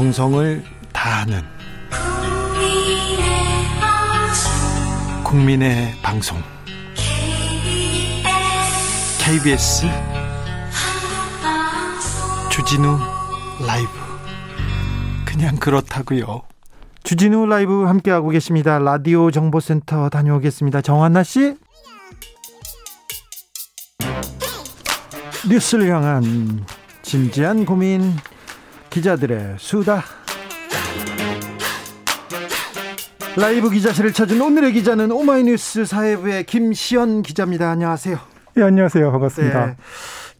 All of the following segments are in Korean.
정성을 다하는 국민의 방송 KBS 주진우 라이브 그냥 그렇다고요. 주진우 라이브 함께하고 계십니다. 라디오 정보센터 다녀오겠습니다. 정한나 씨. 뉴스를 향한 진지한 고민 기자들의 수다 라이브 기자실을 찾은 오늘의 기자는 오마이뉴스 사회부의 김시연 기자입니다. 안녕하세요. 네, 안녕하세요. 반갑습니다. 네,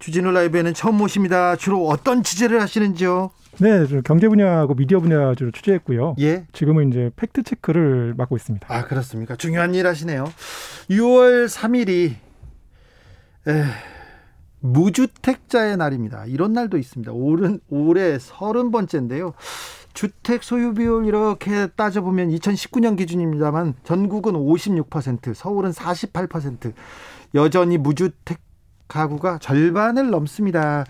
주진우 라이브에는 처음 모십니다. 주로 어떤 취재를 하시는지요? 네, 경제 분야하고 미디어 분야 주로 취재했고요. 예. 지금은 이제 팩트 체크를 맡고 있습니다. 아, 그렇습니까? 중요한 일 하시네요. 6월 3일이 에, 무주택자의 날입니다. 이런 날도 있습니다. 올해, 올해 30번째인데요. 주택 소유 비율 이렇게 따져보면 2019년 기준입니다만 전국은 56%, 서울은 48%, 여전히 무주택 가구가 절반을 넘습니다.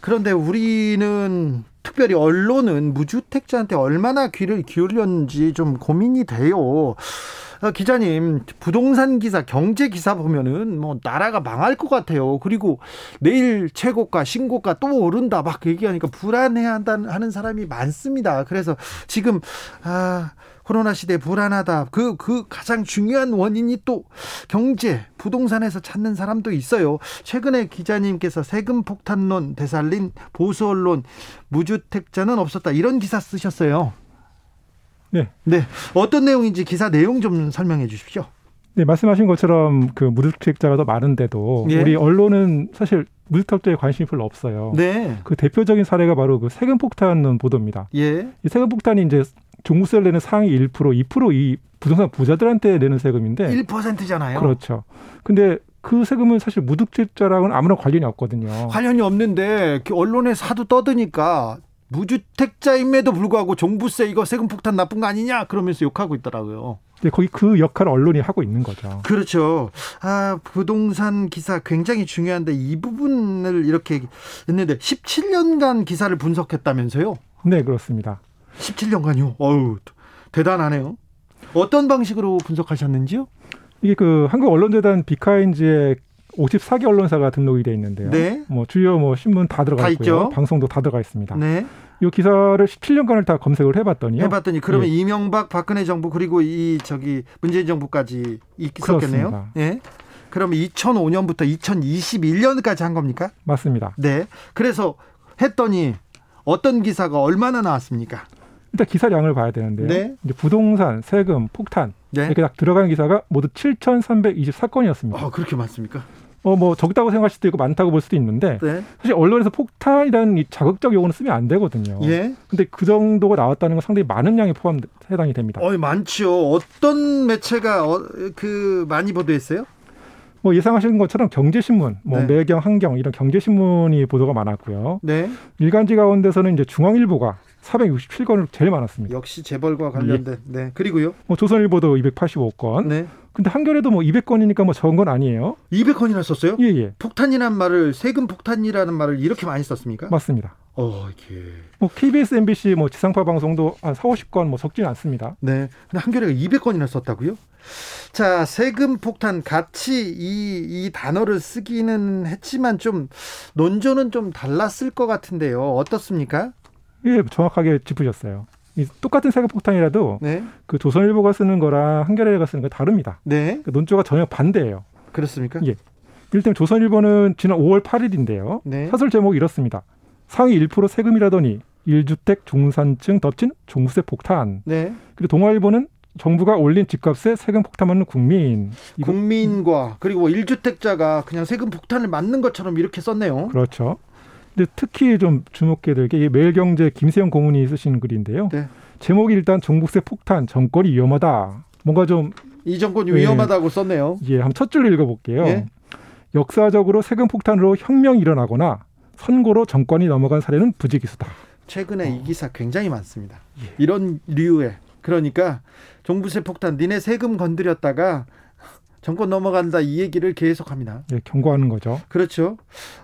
그런데 우리는 특별히 언론은 무주택자한테 얼마나 귀를 기울였는지 좀 고민이 돼요. 어, 기자님, 부동산 기사, 경제 기사 보면은 뭐 나라가 망할 것 같아요. 그리고 내일 최고가, 신고가 또 오른다 막 얘기하니까 불안해 한다는 하는 사람이 많습니다. 그래서 지금 아 코로나 시대 불안하다. 그, 그 가장 중요한 원인이 또 경제, 부동산에서 찾는 사람도 있어요. 최근에 기자님께서 세금 폭탄론 되살린 보수 언론 무주택자는 없었다. 이런 기사 쓰셨어요. 네. 네. 어떤 내용인지 기사 내용 좀 설명해 주십시오. 네, 말씀하신 것처럼 그 무주택자가 더 많은데도 예. 우리 언론은 사실 무주택자에 관심이 별로 없어요. 네. 그 대표적인 사례가 바로 그 세금 폭탄 보도입니다. 예. 이 세금 폭탄이 이제 종부세를 내는 상위 1%, 2%이 부동산 부자들한테 내는 세금인데 1%잖아요. 그렇죠. 근데 그 세금은 사실 무주택자랑은 아무런 관련이 없거든요. 관련이 없는데 그 언론에 사도 떠드니까 무주택자임에도 불구하고 종부세 이거 세금 폭탄 나쁜 거 아니냐 그러면서 욕하고 있더라고요. 네, 거기 그 역할을 언론이 하고 있는 거죠. 그렇죠. 아, 부동산 기사 굉장히 중요한데 이 부분을 이렇게 했는데 17년간 기사를 분석했다면서요? 네, 그렇습니다. 17년간요. 어우, 대단하네요. 어떤 방식으로 분석하셨는지요? 이게 그 한국 언론재단 비카인즈의 54개 언론사가 등록이 돼 있는데요. 네. 뭐 주요 뭐 신문 다 들어가 다 있고요. 있죠? 방송도 다 들어가 있습니다. 네. 이 기사를 17년간을 다 검색을 해봤더니요. 해봤더니 그러면 예. 이명박 박근혜 정부 그리고 이 저기 문재인 정부까지 있었겠네요. 예. 그러면 2005년부터 2021년까지 한 겁니까? 맞습니다. 네. 그래서 했더니 어떤 기사가 얼마나 나왔습니까? 일단 기사량을 봐야 되는데요. 네. 이제 부동산, 세금, 폭탄 네. 이렇게 딱 들어가는 기사가 모두 7,324건이었습니다. 아, 그렇게 많습니까? 어, 뭐 적다고 생각할 수도 있고 많다고 볼 수도 있는데 네. 사실 언론에서 폭탄이라는 이 자극적 용어는 쓰면 안 되거든요. 예. 근데 그 정도가 나왔다는 건 상당히 많은 양이 포함 해당이 됩니다. 어, 많죠. 어떤 매체가 어, 그 많이 보도했어요? 뭐 예상하시는 것처럼 경제신문, 뭐 네. 매경, 한경 이런 경제신문이 보도가 많았고요. 네. 일간지 가운데서는 이제 중앙일보가 467건을 제일 많았습니다. 역시 재벌과 관련된. 예. 네. 그리고요. 뭐 조선일보도 285건. 네. 근데 한겨레도 뭐 200건이니까 뭐 적은 건 아니에요. 200건이나 썼어요? 예, 예. 폭탄이라는 말을 세금 폭탄이라는 말을 이렇게 많이 썼습니까? 맞습니다. 어, 이게. 뭐 KBS, MBC 뭐 지상파 방송도 한 4, 50건 뭐 적지는 않습니다. 네. 근데 한겨레가 200건이나 썼다고요? 자, 세금 폭탄 같이 이, 이 단어를 쓰기는 했지만 좀 논조는 좀 달랐을 것 같은데요. 어떻습니까? 예, 정확하게 짚으셨어요. 이 똑같은 세금 폭탄이라도 네. 그 조선일보가 쓰는 거랑 한겨레가 쓰는 거 다릅니다. 네. 그 논조가 전혀 반대예요. 그렇습니까? 예. 일단 조선일보는 지난 5월 8일인데요. 네. 사설 제목이 이렇습니다. 상위 1% 세금이라더니 1주택 중산층 덮친 종부세 폭탄. 네. 그리고 동아일보는 정부가 올린 집값에 세금 폭탄 맞는 국민. 국민과 그리고 1주택자가 그냥 세금 폭탄을 맞는 것처럼 이렇게 썼네요. 그렇죠. 근데 특히 좀 주목해야 될 게 매일경제 김세영 고문이 쓰신 글인데요. 네. 제목이 일단 종부세 폭탄 정권이 위험하다. 뭔가 좀 이 정권이 위험하다고 예, 썼네요. 예, 한번 첫 줄을 읽어볼게요. 예? 역사적으로 세금 폭탄으로 혁명이 일어나거나 선고로 정권이 넘어간 사례는 부지기수다. 최근에 어. 이 기사 굉장히 많습니다. 예. 이런 류의 그러니까 종부세 폭탄 니네 세금 건드렸다가 정권 넘어간다 이 얘기를 계속합니다. 예, 경고하는 거죠. 그렇죠.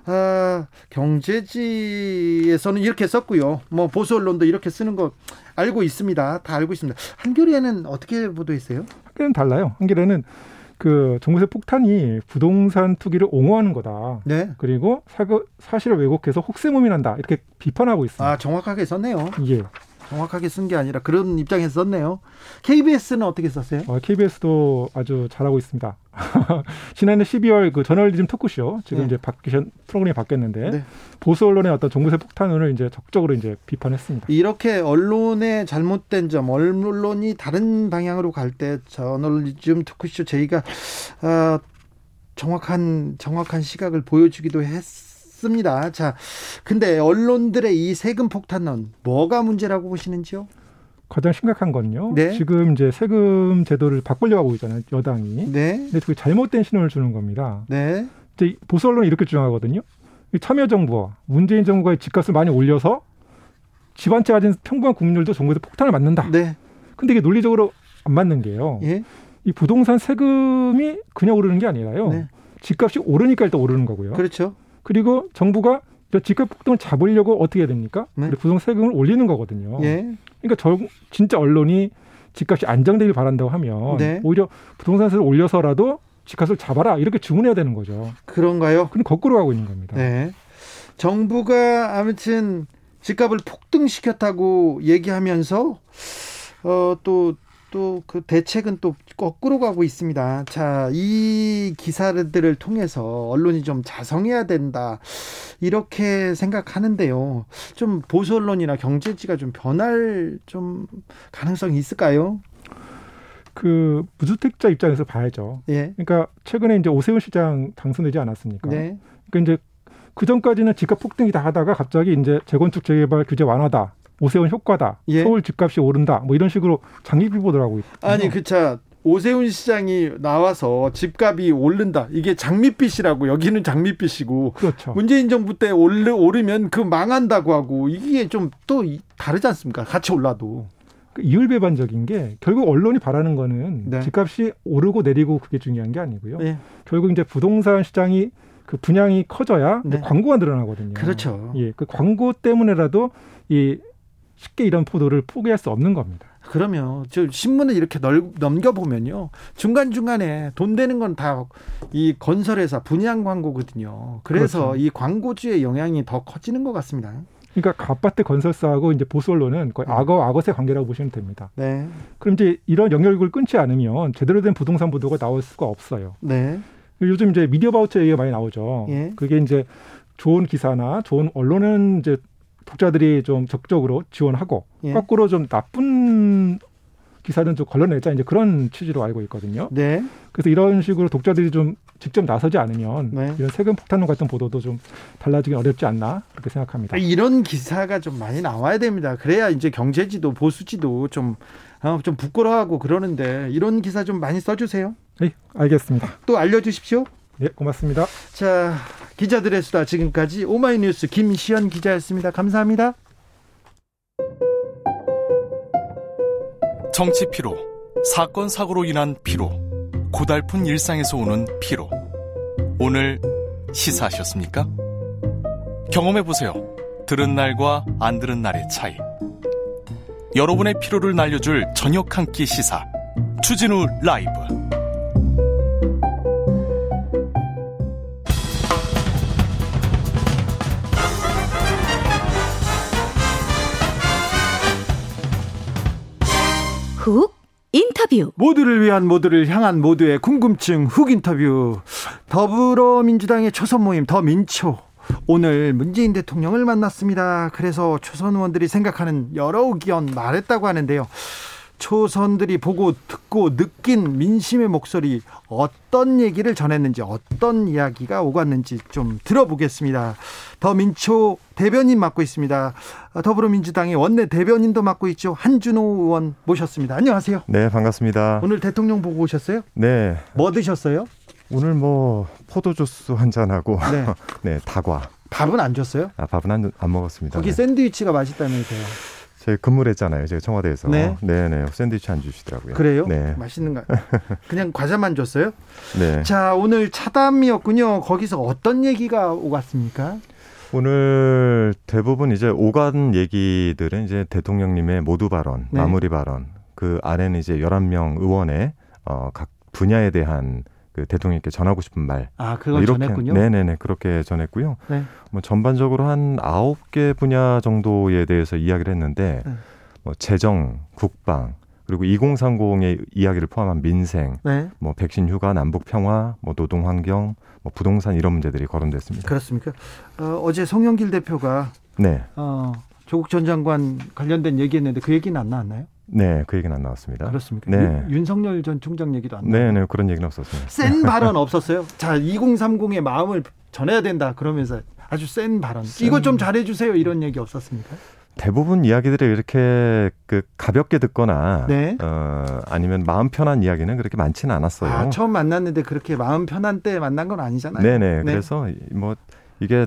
아, 경제지에서는 이렇게 썼고요. 뭐 보수 언론도 이렇게 쓰는 거 알고 있습니다. 다 알고 있습니다. 한겨레는 어떻게 보도했어요? 한겨레는 달라요. 한겨레는 그 정부세 폭탄이 부동산 투기를 옹호하는 거다. 네. 그리고 사고, 사실을 왜곡해서 혹세무민한다. 이렇게 비판하고 있습니다. 아 정확하게 썼네요. 예. 정확하게 쓴 게 아니라 그런 입장에서 썼네요. KBS는 어떻게 썼어요? 어, KBS도 아주 잘하고 있습니다. 지난해 12월 그 저널리즘 토크쇼 지금 네. 이제 바뀌신 프로그램이 바뀌었는데 네. 보수 언론의 어떤 정부세 폭탄을 이제 적극적으로 이제 비판했습니다. 이렇게 언론의 잘못된 점, 언론이 다른 방향으로 갈 때 저널리즘 토크쇼 저희가 어, 정확한 정확한 시각을 보여주기도 했. 습니다. 자, 근데 언론들의 이 세금 폭탄론 뭐가 문제라고 보시는지요? 가장 심각한 건요. 네. 지금 이제 세금 제도를 바꾸려고 하고 있잖아요. 여당이. 네. 근데 그게 잘못된 신호를 주는 겁니다. 네. 이제 보수 언론이 이렇게 주장하거든요. 참여정부와 문재인 정부가 집값을 많이 올려서 집안채 가진 평범한 국민들도 정부에서 폭탄을 맞는다. 네. 근데 이게 논리적으로 안 맞는 게요. 예? 이 부동산 세금이 그냥 오르는 게 아니라요. 네. 집값이 오르니까 일단 오르는 거고요. 그렇죠. 그리고 정부가 집값 폭등을 잡으려고 어떻게 해야 됩니까? 네. 부동 세금을 올리는 거거든요. 예. 그러니까 저 진짜 언론이 집값이 안정되길 바란다고 하면 네. 오히려 부동산세를 올려서라도 집값을 잡아라 이렇게 주문해야 되는 거죠. 그런가요? 그럼 거꾸로 가고 있는 겁니다. 네. 정부가 아무튼 집값을 폭등시켰다고 얘기하면서 어 또 또 그 대책은 또 거꾸로 가고 있습니다. 자, 이 기사들을 통해서 언론이 좀 자성해야 된다. 이렇게 생각하는데요. 좀 보수 언론이나 경제지가 좀 변할 좀 가능성이 있을까요? 그 무주택자 입장에서 봐야죠. 예. 그러니까 최근에 이제 오세훈 시장 당선되지 않았습니까? 네. 그러니까 이제 그 전까지는 집값 폭등이 다 하다가 갑자기 이제 재건축 재개발 규제 완화다. 오세훈 효과다. 예. 서울 집값이 오른다. 뭐 이런 식으로 장기 비 보더라고. 아니 그차 오세훈 시장이 나와서 집값이 오른다. 이게 장밋빛이라고 여기는 장밋빛이고 그렇죠. 문재인 정부 때 오르, 오르면 그 망한다고 하고 이게 좀 또 다르지 않습니까? 같이 올라도. 그 이율배반적인 게 결국 언론이 바라는 거는 네. 집값이 오르고 내리고 그게 중요한 게 아니고요. 네. 결국 이제 부동산 시장이 그 분양이 커져야 네. 광고가 늘어나거든요. 그렇죠. 예, 그 광고 때문에라도 이 쉽게 이런 포도를 포기할 수 없는 겁니다. 그러면 저 신문을 이렇게 넓, 넘겨보면요. 중간중간에 돈 되는 건 다 이 건설회사 분양 광고거든요. 그래서 그렇죠. 이 광고주의 영향이 더 커지는 것 같습니다. 그러니까 갑바트 건설사하고 이제 보수 언론은 거의 네. 악어 악어의 관계라고 보시면 됩니다. 네. 그럼 이제 이런 연결고를 끊지 않으면 제대로 된 부동산 보도가 나올 수가 없어요. 네. 요즘 이제 미디어 바우처 얘기가 많이 나오죠. 예. 그게 이제 좋은 기사나 좋은 언론은 이제 독자들이 좀 적극적으로 지원하고 예. 거꾸로 좀 나쁜 기사는 좀 걸러내자 이제 그런 취지로 알고 있거든요. 네. 그래서 이런 식으로 독자들이 좀 직접 나서지 않으면 네. 이런 세금 폭탄론 같은 보도도 좀 달라지기 어렵지 않나 그렇게 생각합니다. 이런 기사가 좀 많이 나와야 됩니다. 그래야 이제 경제지도 보수지도 좀 어, 좀 부끄러워하고 그러는데 이런 기사 좀 많이 써주세요. 네, 알겠습니다. 또 알려주십시오. 네, 고맙습니다. 자, 기자들의 수다 지금까지 오마이뉴스 김시현 기자였습니다. 감사합니다. 정치 피로, 사건 사고로 인한 피로, 고달픈 일상에서 오는 피로. 오늘 시사하셨습니까? 경험해 보세요. 들은 날과 안 들은 날의 차이. 여러분의 피로를 날려줄 저녁 한 끼 시사. 추진우 라이브. 훅 인터뷰 모두를 위한 모두를 향한 모두의 궁금증 훅 인터뷰 더불어민주당의 초선 모임 더민초 오늘 문재인 대통령을 만났습니다. 그래서 초선 의원들이 생각하는 여러 의견 말했다고 하는데요. 초선들이 보고 듣고 느낀 민심의 목소리 어떤 얘기를 전했는지 어떤 이야기가 오갔는지 좀 들어보겠습니다. 더민초 대변인 맡고 있습니다. 더불어민주당의 원내 대변인도 맡고 있죠. 한준호 의원 모셨습니다. 안녕하세요. 네, 반갑습니다. 오늘 대통령 보고 오셨어요? 네. 뭐 드셨어요? 오늘 뭐 포도주스 한 잔하고 네, 네 다과. 밥은 안 줬어요? 아, 밥은 안, 안 먹었습니다. 거기 네. 샌드위치가 맛있다면서요? 저희 근무를 했잖아요. 제가 청와대에서. 네. 네네. 샌드위치 안 주시더라고요. 그래요? 네. 맛있는 거. 그냥 과자만 줬어요? 네. 자, 오늘 차담이었군요. 거기서 어떤 얘기가 오갔습니까? 오늘 대부분 이제 오간 얘기들은 이제 대통령님의 모두 발언, 네. 마무리 발언, 그 안에는 이제 11명 의원의 어, 각 분야에 대한 그 대통령께 전하고 싶은 말. 아, 그걸 뭐 이렇게, 전했군요. 네네네 그렇게 전했고요. 네. 뭐 전반적으로 한 아홉 개 분야 정도에 대해서 이야기를 했는데 네. 뭐 재정, 국방, 그리고 2030의 이야기를 포함한 민생, 네. 뭐 백신 휴가, 남북 평화, 뭐 노동 환경, 뭐 부동산 이런 문제들이 거론됐습니다. 그렇습니까? 어, 제 송영길 대표가 네. 어, 조국 전 장관 관련된 얘기했는데 그 얘기는 안 나왔나요? 네, 그 얘기는 안 나왔습니다. 그렇습니까? 네. 윤, 윤석열 전 총장 얘기도 안 나왔나요? 네, 네, 그런 얘기는 없었습니다. 센 발언 없었어요? 자, 2030의 마음을 전해야 된다 그러면서 아주 센 발언. 센... 이거 좀 잘해 주세요 이런 얘기 없었습니까? 대부분 이야기들을 이렇게 그 가볍게 듣거나 네. 어, 아니면 마음 편한 이야기는 그렇게 많지는 않았어요. 아, 처음 만났는데 그렇게 마음 편한 때 만난 건 아니잖아요. 네네. 네. 그래서 뭐 이게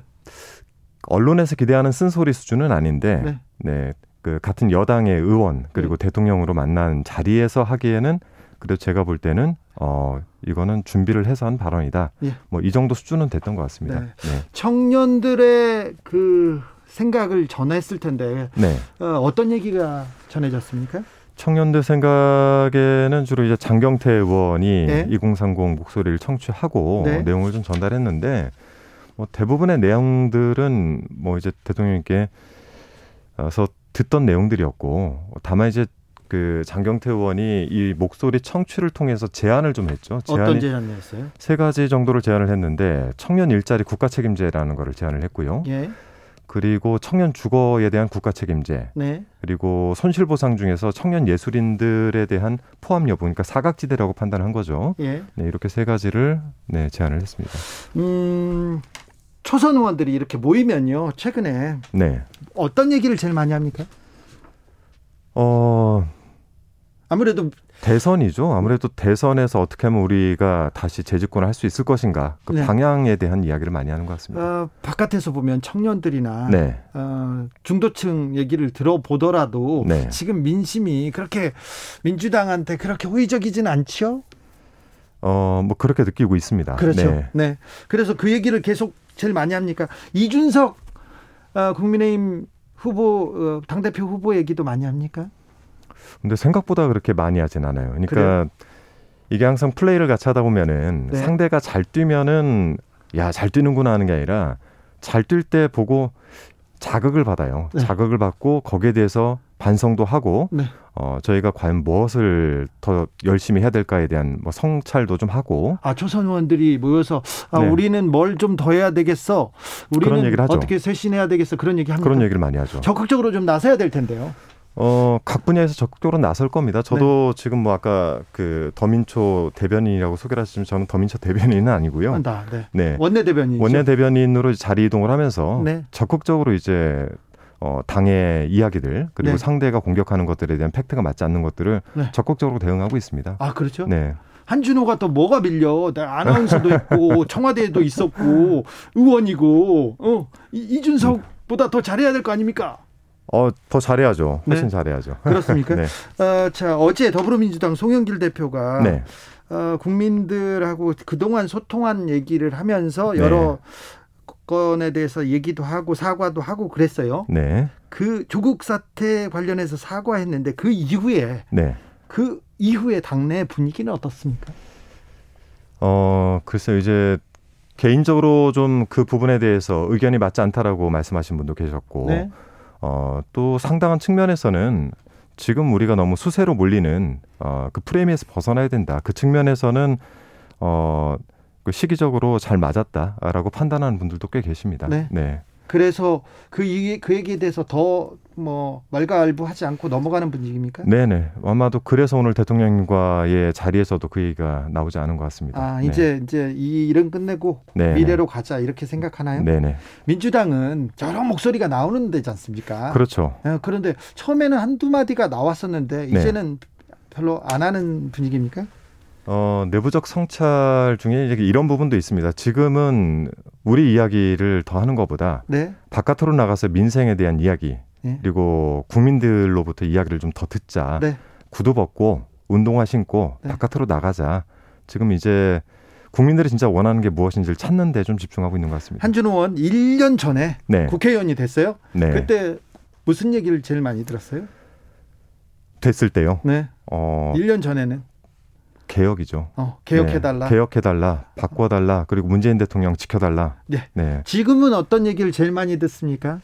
언론에서 기대하는 쓴소리 수준은 아닌데 네. 네. 그 같은 여당의 의원 그리고 네. 대통령으로 만난 자리에서 하기에는 그래도 제가 볼 때는 어 이거는 준비를 해서 한 발언이다. 예. 뭐이 정도 수준은 됐던 것 같습니다. 네. 네. 청년들의 그 생각을 전했을 텐데 네. 어, 떤 얘기가 전해졌습니까? 청년들 생각에는 주로 이제 장경태 의원이 네. 2030 목소리를 청취하고 네. 내용을 좀 전달했는데 뭐 대부분의 내용들은 뭐 이제 대통령님께서 듣던 내용들이었고 다만 이제 그 장경태 의원이 이 목소리 청취를 통해서 제안을 좀 했죠. 어떤 제안을 했어요? 세 가지 정도를 제안을 했는데 청년 일자리 국가 책임제라는 거를 제안을 했고요. 예. 그리고 청년 주거에 대한 국가 책임제, 네. 그리고 손실 보상 중에서 청년 예술인들에 대한 포함 여부, 그러니까 사각지대라고 판단한 거죠. 예. 네, 이렇게 세 가지를 네, 제안을 했습니다. 음, 초선 의원들이 이렇게 모이면요, 최근에 네. 어떤 얘기를 제일 많이 합니까? 어, 아무래도 대선이죠. 아무래도 대선에서 어떻게 하면 우리가 다시 재집권을 할 수 있을 것인가 그 네. 방향에 대한 이야기를 많이 하는 것 같습니다. 어, 바깥에서 보면 청년들이나 네. 어, 중도층 얘기를 들어보더라도 네. 지금 민심이 그렇게 민주당한테 그렇게 호의적이지는 않죠. 어, 뭐 그렇게 느끼고 있습니다. 그렇죠. 네. 네. 그래서 그 얘기를 계속 제일 많이 합니까? 이준석 어, 국민의힘 후보 어, 당 대표 후보 얘기도 많이 합니까? 근데 생각보다 그렇게 많이 하진 않아요. 그러니까 그래요? 이게 항상 플레이를 같이 하다 보면은 네. 상대가 잘 뛰면은 야, 잘 뛰는구나 하는 게 아니라 잘 뛸 때 보고 자극을 받아요. 네. 자극을 받고 거기에 대해서 반성도 하고 네. 어, 저희가 과연 무엇을 더 열심히 해야 될까에 대한 뭐 성찰도 좀 하고. 아, 초선 의원들이 모여서 아, 네. 우리는 뭘 좀 더 해야 되겠어. 우리는 어떻게 쇄신해야 되겠어. 그런 얘기 합니다. 그런 얘기를 많이 하죠. 적극적으로 좀 나서야 될 텐데요. 어, 각 분야에서 적극적으로 나설 겁니다. 저도 네. 지금 뭐 아까 그 더민초 대변인이라고 소개를 하시지만 저는 더민초 대변인은 아니고요. 아, 네. 네. 원내 대변인. 원내 대변인으로 자리 이동을 하면서 네. 적극적으로 이제 어, 당의 이야기들 그리고 네. 상대가 공격하는 것들에 대한 팩트가 맞지 않는 것들을 네. 적극적으로 대응하고 있습니다. 아, 그렇죠? 네. 한준호가 또 뭐가 밀려? 아나운서도 있고 청와대에도 있었고 의원이고 어 이준석보다 더 잘해야 될 거 아닙니까? 어, 더 잘해야죠. 훨씬 네. 잘해야죠. 그렇습니까? 네. 어, 자, 어제 더불어민주당 송영길 대표가 네. 어, 국민들하고 그동안 소통한 얘기를 하면서 네. 여러 건에 대해서 얘기도 하고 사과도 하고 그랬어요. 네. 그 조국 사태 관련해서 사과했는데 그 이후에 네. 그 이후에 당내 분위기는 어떻습니까? 어, 글쎄요. 이제 개인적으로 좀 그 부분에 대해서 의견이 맞지 않다라고 말씀하신 분도 계셨고 네. 어, 또 상당한 측면에서는 지금 우리가 너무 수세로 몰리는 어, 그 프레임에서 벗어나야 된다. 그 측면에서는 어, 그 시기적으로 잘 맞았다라고 판단하는 분들도 꽤 계십니다. 네. 네. 그래서 그, 그 얘기에 대해서 더 뭐 말가알부하지 않고 넘어가는 분위기입니까? 네네. 아마도 그래서 오늘 대통령과의 자리에서도 그 얘기가 나오지 않은 것 같습니다. 아 이제 네. 이제 이 일은 끝내고 네네. 미래로 가자 이렇게 생각하나요? 네네. 민주당은 여러 목소리가 나오는 데지 않습니까? 그렇죠. 네, 그런데 처음에는 한두 마디가 나왔었는데 네. 이제는 네. 별로 안 하는 분위기입니까? 어, 내부적 성찰 중에 이런 부분도 있습니다. 지금은 우리 이야기를 더 하는 것보다 네. 바깥으로 나가서 민생에 대한 이야기 네. 그리고 국민들로부터 이야기를 좀 더 듣자. 네. 구두 벗고 운동화 신고 네. 바깥으로 나가자. 지금 이제 국민들이 진짜 원하는 게 무엇인지를 찾는 데 좀 집중하고 있는 것 같습니다. 한준호 의원 1년 전에 네. 국회의원이 됐어요. 네. 그때 무슨 얘기를 제일 많이 들었어요? 됐을 때요. 네. 어, 1년 전에는 개혁이죠. 어, 개혁해달라. 네, 개혁해달라. 바꿔달라. 그리고 문재인 대통령 지켜달라. 네. 네. 지금은 어떤 얘기를 제일 많이 듣습니까?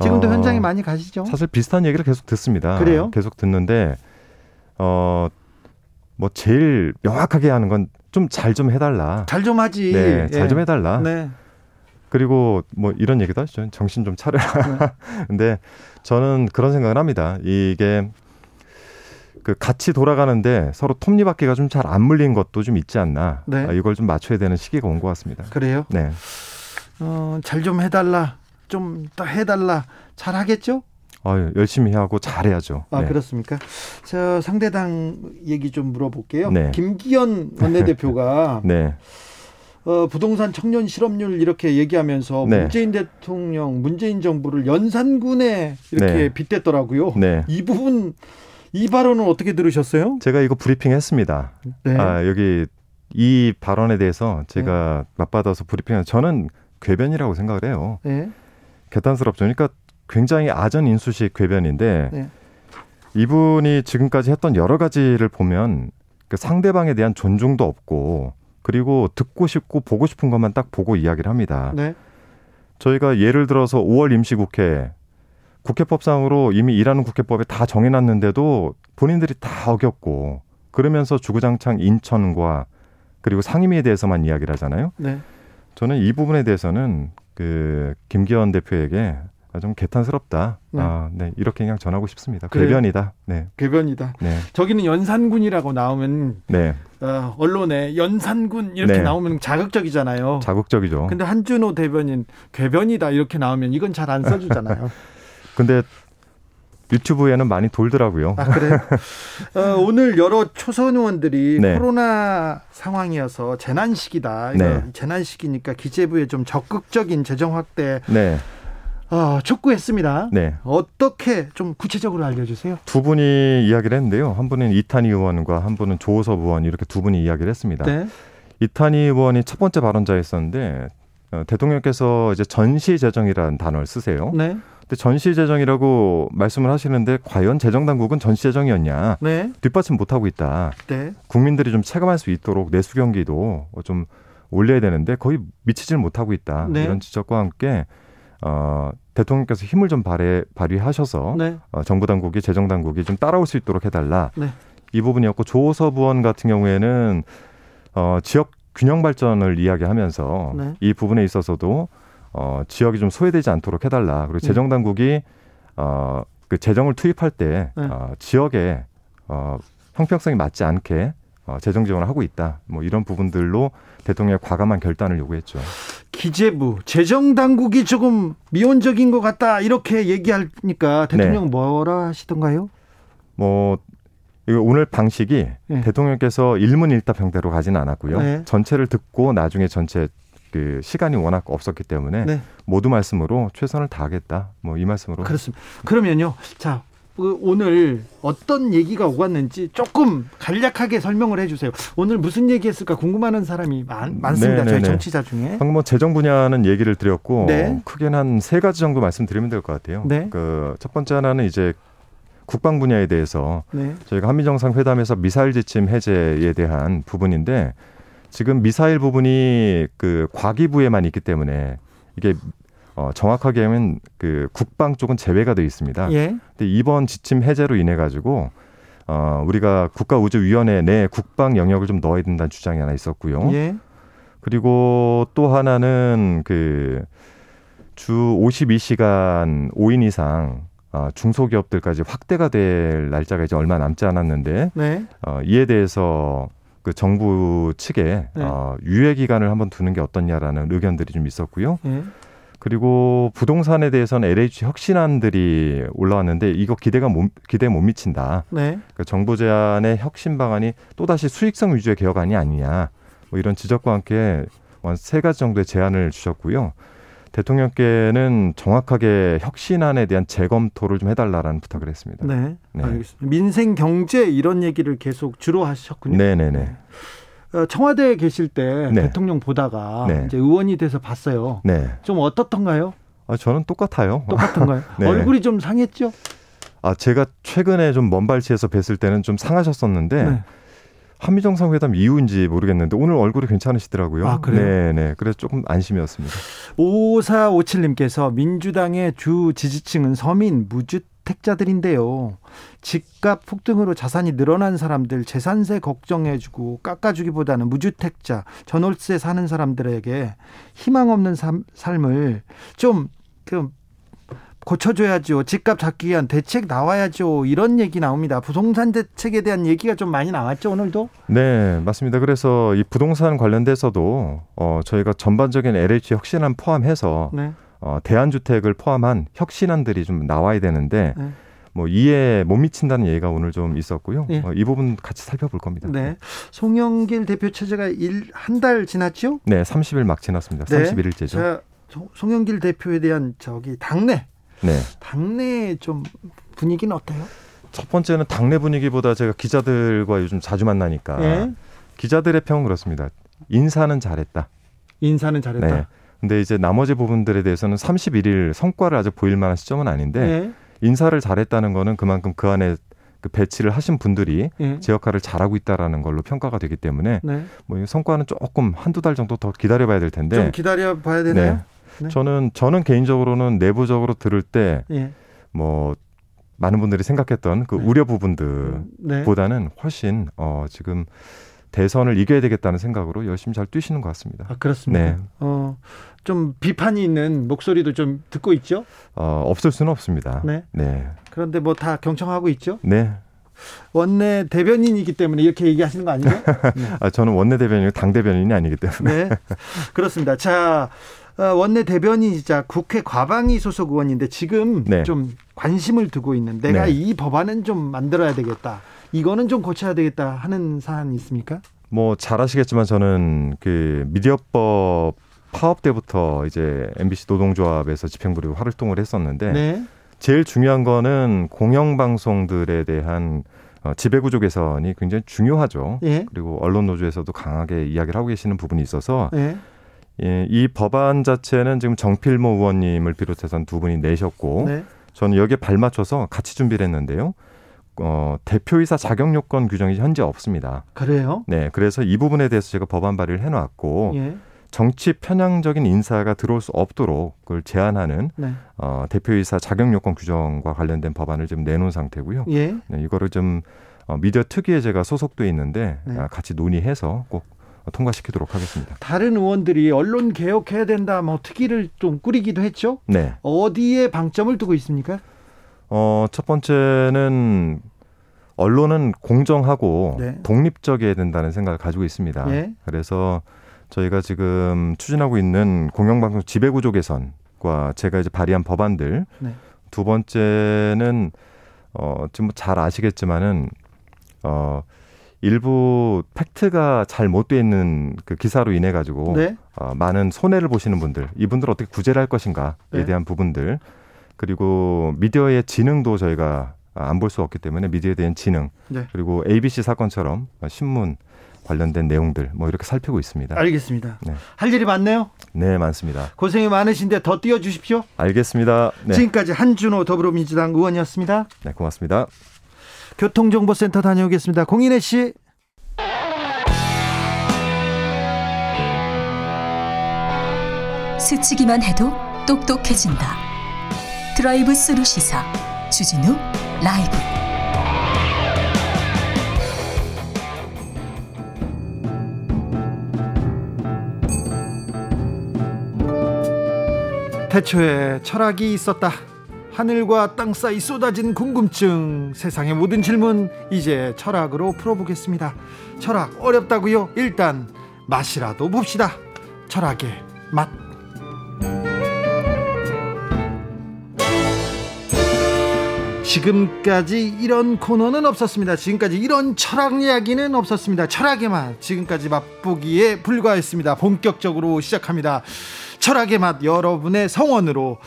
지금도 어, 현장에 많이 가시죠? 사실 비슷한 얘기를 계속 듣습니다. 그래요? 계속 듣는데 어. 뭐 제일 명확하게 하는 건 좀 잘좀 해달라. 잘 좀 하지. 네, 잘좀 예. 해달라. 네. 그리고 뭐 이런 얘기도 하시죠. 정신 좀 차려라. 네. 근데 저는 그런 생각을 합니다. 이게 그 같이 돌아가는데 서로 톱니바퀴가 좀 잘 안 물린 것도 좀 있지 않나. 네. 아, 이걸 좀 맞춰야 되는 시기가 온 것 같습니다. 그래요? 네. 어, 잘 좀 해달라. 좀 더 해달라. 잘 하겠죠? 어, 열심히 하고 잘해야죠. 아, 네. 그렇습니까? 저 상대당 얘기 좀 물어볼게요. 네. 김기현 원내대표가 네. 어, 부동산 청년 실업률 이렇게 얘기하면서 네. 문재인 대통령, 문재인 정부를 연산군에 이렇게 네. 빗댔더라고요. 네. 이 부분 이 발언은 어떻게 들으셨어요? 제가 이거 브리핑 했습니다. 네. 아, 여기 이 발언에 대해서 제가 네. 맞받아서 브리핑한 저는 궤변이라고 생각을 해요. 네. 개탄스럽죠. 그러니까 굉장히 아전 인수식 궤변인데 네. 이분이 지금까지 했던 여러 가지를 보면 그 상대방에 대한 존중도 없고 그리고 듣고 싶고 보고 싶은 것만 딱 보고 이야기를 합니다. 네. 저희가 예를 들어서 5월 임시국회 국회법상으로 이미 일하는 국회법에 다 정해놨는데도 본인들이 다 어겼고 그러면서 주구장창 인천과 그리고 상임위에 대해서만 이야기를 하잖아요. 네. 저는 이 부분에 대해서는 그 김기현 대표에게 좀 개탄스럽다. 네. 아, 네. 이렇게 그냥 전하고 싶습니다. 그래요. 궤변이다. 네. 궤변이다. 네. 저기는 연산군이라고 나오면 네. 어, 언론에 연산군 이렇게 네. 나오면 자극적이잖아요. 자극적이죠. 근데 한준호 대변인 궤변이다 이렇게 나오면 이건 잘 안 써주잖아요. 근데 유튜브에는 많이 돌더라고요. 아, 그래요? 어, 오늘 여러 초선 의원들이 네. 코로나 상황이어서 재난 시기다. 네. 재난 시기니까 기재부에 좀 적극적인 재정 확대 네. 어, 촉구했습니다. 네. 어떻게 좀 구체적으로 알려주세요. 두 분이 이야기를 했는데요. 한 분은 이탄희 의원과 한 분은 조호섭 의원 이렇게 두 분이 이야기를 했습니다. 네. 이탄희 의원이 첫 번째 발언자였었는데 어, 대통령께서 이제 전시 재정이라는 단어를 쓰세요. 네. 근데 전시 재정이라고 말씀을 하시는데 과연 재정 당국은 전시 재정이었냐? 네. 뒷받침 못 하고 있다. 네. 국민들이 좀 체감할 수 있도록 내수 경기도 좀 올려야 되는데 거의 미치질 못하고 있다. 네. 이런 지적과 함께 어, 대통령께서 힘을 좀 발휘, 발휘하셔서 네. 어, 정부 당국이 재정 당국이 좀 따라올 수 있도록 해달라. 네. 이 부분이었고 조호섭 의원 같은 경우에는 어, 지역 균형 발전을 이야기하면서 네. 이 부분에 있어서도 어, 지역이 좀 소외되지 않도록 해달라. 그리고 네. 재정 당국이 어, 그 재정을 투입할 때 네. 어, 지역에 어, 형평성이 맞지 않게 어, 재정 지원을 하고 있다. 뭐 이런 부분들로 대통령의 과감한 결단을 요구했죠. 기재부 재정 당국이 조금 미온적인 것 같다 이렇게 얘기하니까 대통령 네. 뭐라 하시던가요? 뭐 오늘 방식이 네. 대통령께서 일문일답 형태로 가지는 않았고요. 네. 전체를 듣고 나중에 전체 그 시간이 워낙 없었기 때문에 네. 모두 말씀으로 최선을 다하겠다. 뭐 이 말씀으로 그렇습니다. 그러면요. 자, 그 오늘 어떤 얘기가 오갔는지 조금 간략하게 설명을 해주세요. 오늘 무슨 얘기했을까 궁금하는 사람이 많, 많습니다. 네네네. 저희 정치자 중에. 방금 뭐 재정 분야는 얘기를 드렸고 네. 크게는 한 세 가지 정도 말씀드리면 될 것 같아요. 네. 그첫 번째 하나는 이제 국방 분야에 대해서 네. 저희가 한미 정상 회담에서 미사일 지침 해제에 대한 부분인데 지금 미사일 부분이 그 과기부에만 있기 때문에 이게 어, 정확하게 하면 그 국방 쪽은 제외가 되어 있습니다. 예. 근데 이번 지침 해제로 인해 가지고 어, 우리가 국가우주위원회 내 국방 영역을 좀 넣어야 된다는 주장이 하나 있었고요. 예. 그리고 또 하나는 그 주 52시간 5인 이상 어, 중소기업들까지 확대가 될 날짜가 이제 얼마 남지 않았는데 네. 어, 이에 대해서 그 정부 측에 네. 어, 유예 기간을 한번 두는 게 어떻냐라는 의견들이 좀 있었고요. 네. 그리고 부동산에 대해서는 LH 혁신안들이 올라왔는데 이거 기대가 못, 기대 못 미친다. 네. 그러니까 정부 제안의 혁신 방안이 또다시 수익성 위주의 개혁안이 아니냐. 뭐 이런 지적과 함께 세 가지 정도의 제안을 주셨고요. 대통령께는 정확하게 혁신안에 대한 재검토를 좀 해달라라는 부탁을 했습니다. 네, 네. 알겠습니다. 민생 경제 이런 얘기를 계속 주로 하셨군요. 네네네. 네. 어, 청와대에 계실 때 네. 대통령 보다가 네. 이제 의원이 돼서 봤어요. 네. 좀 어떻던가요? 아, 저는 똑같아요. 똑같은가요? 네. 얼굴이 좀 상했죠? 아, 제가 최근에 좀 먼발치에서 뵀을 때는 좀 상하셨었는데 네. 한미 정상회담 이후인지 모르겠는데 오늘 얼굴이 괜찮으시더라고요. 아, 그래요? 네, 네. 그래서 조금 안심이었습니다. 5457님께서 민주당의 주 지지층은 서민, 무주택자들인데요. 집값 폭등으로 자산이 늘어난 사람들 재산세 걱정해주고 깎아주기보다는 무주택자, 전월세 사는 사람들에게 희망 없는 삶, 삶을 좀그 고쳐줘야죠. 집값 잡기 위한 대책 나와야죠. 이런 얘기 나옵니다. 부동산 대책에 대한 얘기가 좀 많이 나왔죠 오늘도. 네, 맞습니다. 그래서 이 부동산 관련돼서도 어, 저희가 전반적인 LH 혁신안 포함해서 네. 어, 대안주택을 포함한 혁신안들이 좀 나와야 되는데. 네. 뭐 이에 못 미친다는 얘기가 오늘 좀 있었고요. 네. 어, 이 부분 같이 살펴볼 겁니다. 네. 송영길 대표 체제가 한 달 지났죠? 네, 30일 막 지났습니다. 네. 31일째죠. 자, 송영길 대표에 대한 저기 당내 네. 당내 좀 분위기는 어때요? 첫 번째는 당내 분위기보다 제가 기자들과 요즘 자주 만나니까 네. 기자들의 평은 그렇습니다. 인사는 잘했다. 인사는 잘했다. 네. 근데 이제 나머지 부분들에 대해서는 31일 성과를 아직 보일 만한 시점은 아닌데 네. 인사를 잘했다는 거는 그만큼 그 안에 그 배치를 하신 분들이 네. 제 역할을 잘하고 있다라는 걸로 평가가 되기 때문에 네. 뭐 성과는 조금 한두 달 정도 더 기다려봐야 될 텐데 좀 기다려봐야 되나요? 네. 네. 저는 저는 개인적으로는 내부적으로 들을 때뭐 예. 많은 분들이 생각했던 그 네. 우려 부분들보다는 네. 훨씬 어 지금 대선을 이겨야 되겠다는 생각으로 열심히 잘 뛰시는 것 같습니다. 아, 그렇습니다. 네. 어, 좀 비판이 있는 목소리도 좀 듣고 있죠? 어, 없을 수는 없습니다. 네. 네. 그런데 뭐 다 경청하고 있죠? 네. 원내 대변인이기 때문에 이렇게 얘기하시는 거 아니죠? 네. 아, 저는 원내 대변인이고 당 대변인이 아니기 때문에. 네. 그렇습니다. 자, 어, 원내 대변인이자 국회 과방위 소속 의원인데 지금 네. 좀 관심을 두고 있는 내가 네. 이 법안은 좀 만들어야 되겠다. 이거는 좀 고쳐야 되겠다 하는 사안이 있습니까? 뭐 잘 아시겠지만 저는 그 미디어법 파업 때부터 이제 MBC 노동조합에서 집행부로 활동을 했었는데 네. 제일 중요한 거는 공영방송들에 대한 어, 지배구조 개선이 굉장히 중요하죠. 예. 그리고 언론 노조에서도 강하게 이야기를 하고 계시는 부분이 있어서 예. 예, 이 법안 자체는 지금 정필모 의원님을 비롯해서 두 분이 내셨고 네. 저는 여기에 발맞춰서 같이 준비를 했는데요. 어, 대표이사 자격 요건 규정이 현재 없습니다. 그래요? 네, 그래서 이 부분에 대해서 제가 법안 발의를 해놨고 예. 정치 편향적인 인사가 들어올 수 없도록 그걸 제한하는 네. 어, 대표이사 자격 요건 규정과 관련된 법안을 지금 내놓은 상태고요. 예. 네, 이거를 좀 어, 미디어 특위에 제가 소속돼 있는데 네. 아, 같이 논의해서 꼭 통과시키도록 하겠습니다. 다른 의원들이 언론 개혁해야 된다, 뭐 특위를 좀 꾸리기도 했죠. 네. 어디에 방점을 두고 있습니까? 어, 첫 번째는 언론은 공정하고 네. 독립적이어야 된다는 생각을 가지고 있습니다. 예. 그래서 저희가 지금 추진하고 있는 공영방송 지배구조 개선과 제가 이제 발의한 법안들 네. 두 번째는 어, 지금 뭐잘 아시겠지만은 어, 일부 팩트가 잘 못 돼 있는 그 기사로 인해 가지고 네. 어, 많은 손해를 보시는 분들 이분들 어떻게 구제를 할 것인가에 네. 대한 부분들 그리고 미디어의 지능도 저희가 안 볼 수 없기 때문에 미디어에 대한 지능 네. 그리고 ABC 사건처럼 신문 관련된 내용들 뭐 이렇게 살피고 있습니다. 알겠습니다. 네. 할 일이 많네요. 네, 많습니다. 고생이 많으신데 더 뛰어 주십시오. 알겠습니다. 네. 지금까지 한준호 더불어민주당 의원이었습니다. 네, 고맙습니다. 교통정보센터 다녀오겠습니다. 공인혜 씨. 스치기만 해도 똑똑해진다. 드라이브 스루 시사 주진우 라이브. 태초에 철학이 있었다. 하늘과 땅 사이 쏟아진 궁금증 세상의 모든 질문 이제 철학으로 풀어보겠습니다 철학 어렵다고요? 일단 맛이라도 봅시다 철학의 맛 지금까지 이런 코너는 없었습니다. 지금까지 이런 철학 이야기는 없었습니다. 철학의 맛 지금까지 맛보기에 불과했습니다. 본격적으로 시작합니다. 철학의 맛 여러분의 성원으로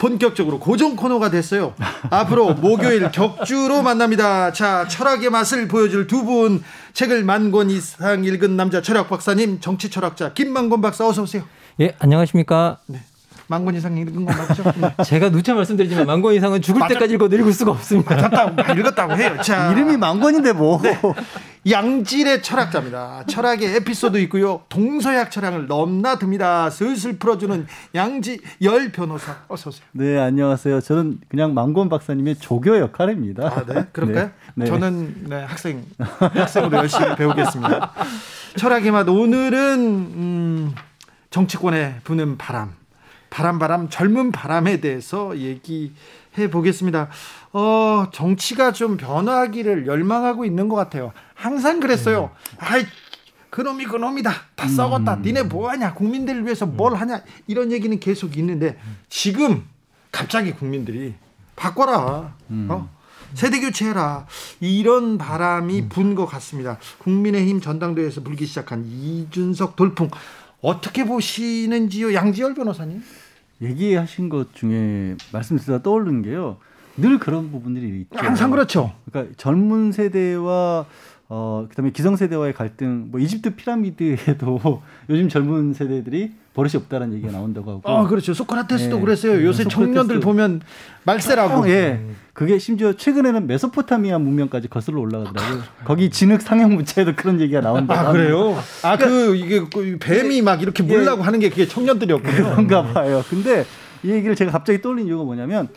본격적으로 고정 코너가 됐어요. 앞으로 목요일 격주로 만납니다. 자, 철학의 맛을 보여줄 두 분. 책을 만 권 이상 읽은 남자 철학 박사님, 정치 철학자 김만권 박사 어서 오세요. 예, 안녕하십니까? 네. 만권 이상 읽은 건 맞죠? 네. 제가 누차 말씀드리지만 만권 이상은 죽을 맞아, 때까지 읽어 읽을 수가 없습니다. 맞았다고 읽었다고 해요. 자, 이름이 만권인데 뭐. 네. 양질의 철학자입니다. 철학의 에피소드 있고요. 동서약 철학을 넘나듭니다. 슬슬 풀어주는 양지 열 변호사 어서 오세요. 네 안녕하세요. 저는 그냥 망건 박사님의 조교 역할입니다. 아, 네 그럴까요? 네. 네. 저는 네, 학생 학생으로 열심히 배우겠습니다. 철학의 맛 오늘은 음, 정치권에 부는 바람, 바람 바람 젊은 바람에 대해서 얘기해 보겠습니다. 어, 정치가 좀 변화하기를 열망하고 있는 것 같아요. 항상 그랬어요. 음. 아이, 그놈이 그놈이다. 다 썩었다. 음. 니네 뭐 하냐. 국민들을 위해서 뭘 하냐. 이런 얘기는 계속 있는데 지금 갑자기 국민들이 바꿔라. 음. 어? 세대 교체해라. 이런 바람이 음. 분것 같습니다. 국민의힘 전당대회에서 불기 시작한 이준석 돌풍. 어떻게 보시는지요, 양지열 변호사님? 얘기하신 것 중에 말씀 드리다 떠오르는 게요. 늘 그런 부분들이 있죠. 항상 그렇죠. 그러니까 젊은 세대와 어 그다음에 기성 세대와의 갈등, 뭐 이집트 피라미드에도 요즘 젊은 세대들이 버릇이 없다는 얘기가 나온다고 하고. 아 그렇죠. 소크라테스도 네. 그랬어요. 요새 소크라테스. 청년들 보면 말세라고. 예. 그게 심지어 최근에는 메소포타미아 문명까지 거슬러 올라가더라고요. 거기 진흙 상형 문체에도 그런 얘기가 나온다. 아 그래요? 아그 그러니까 이게 그 뱀이 막 이렇게 물라고 예. 하는 게 그게 청년들이었군요. 그런가 봐요. 근데 이 얘기를 제가 갑자기 떠올린 이유가 뭐냐면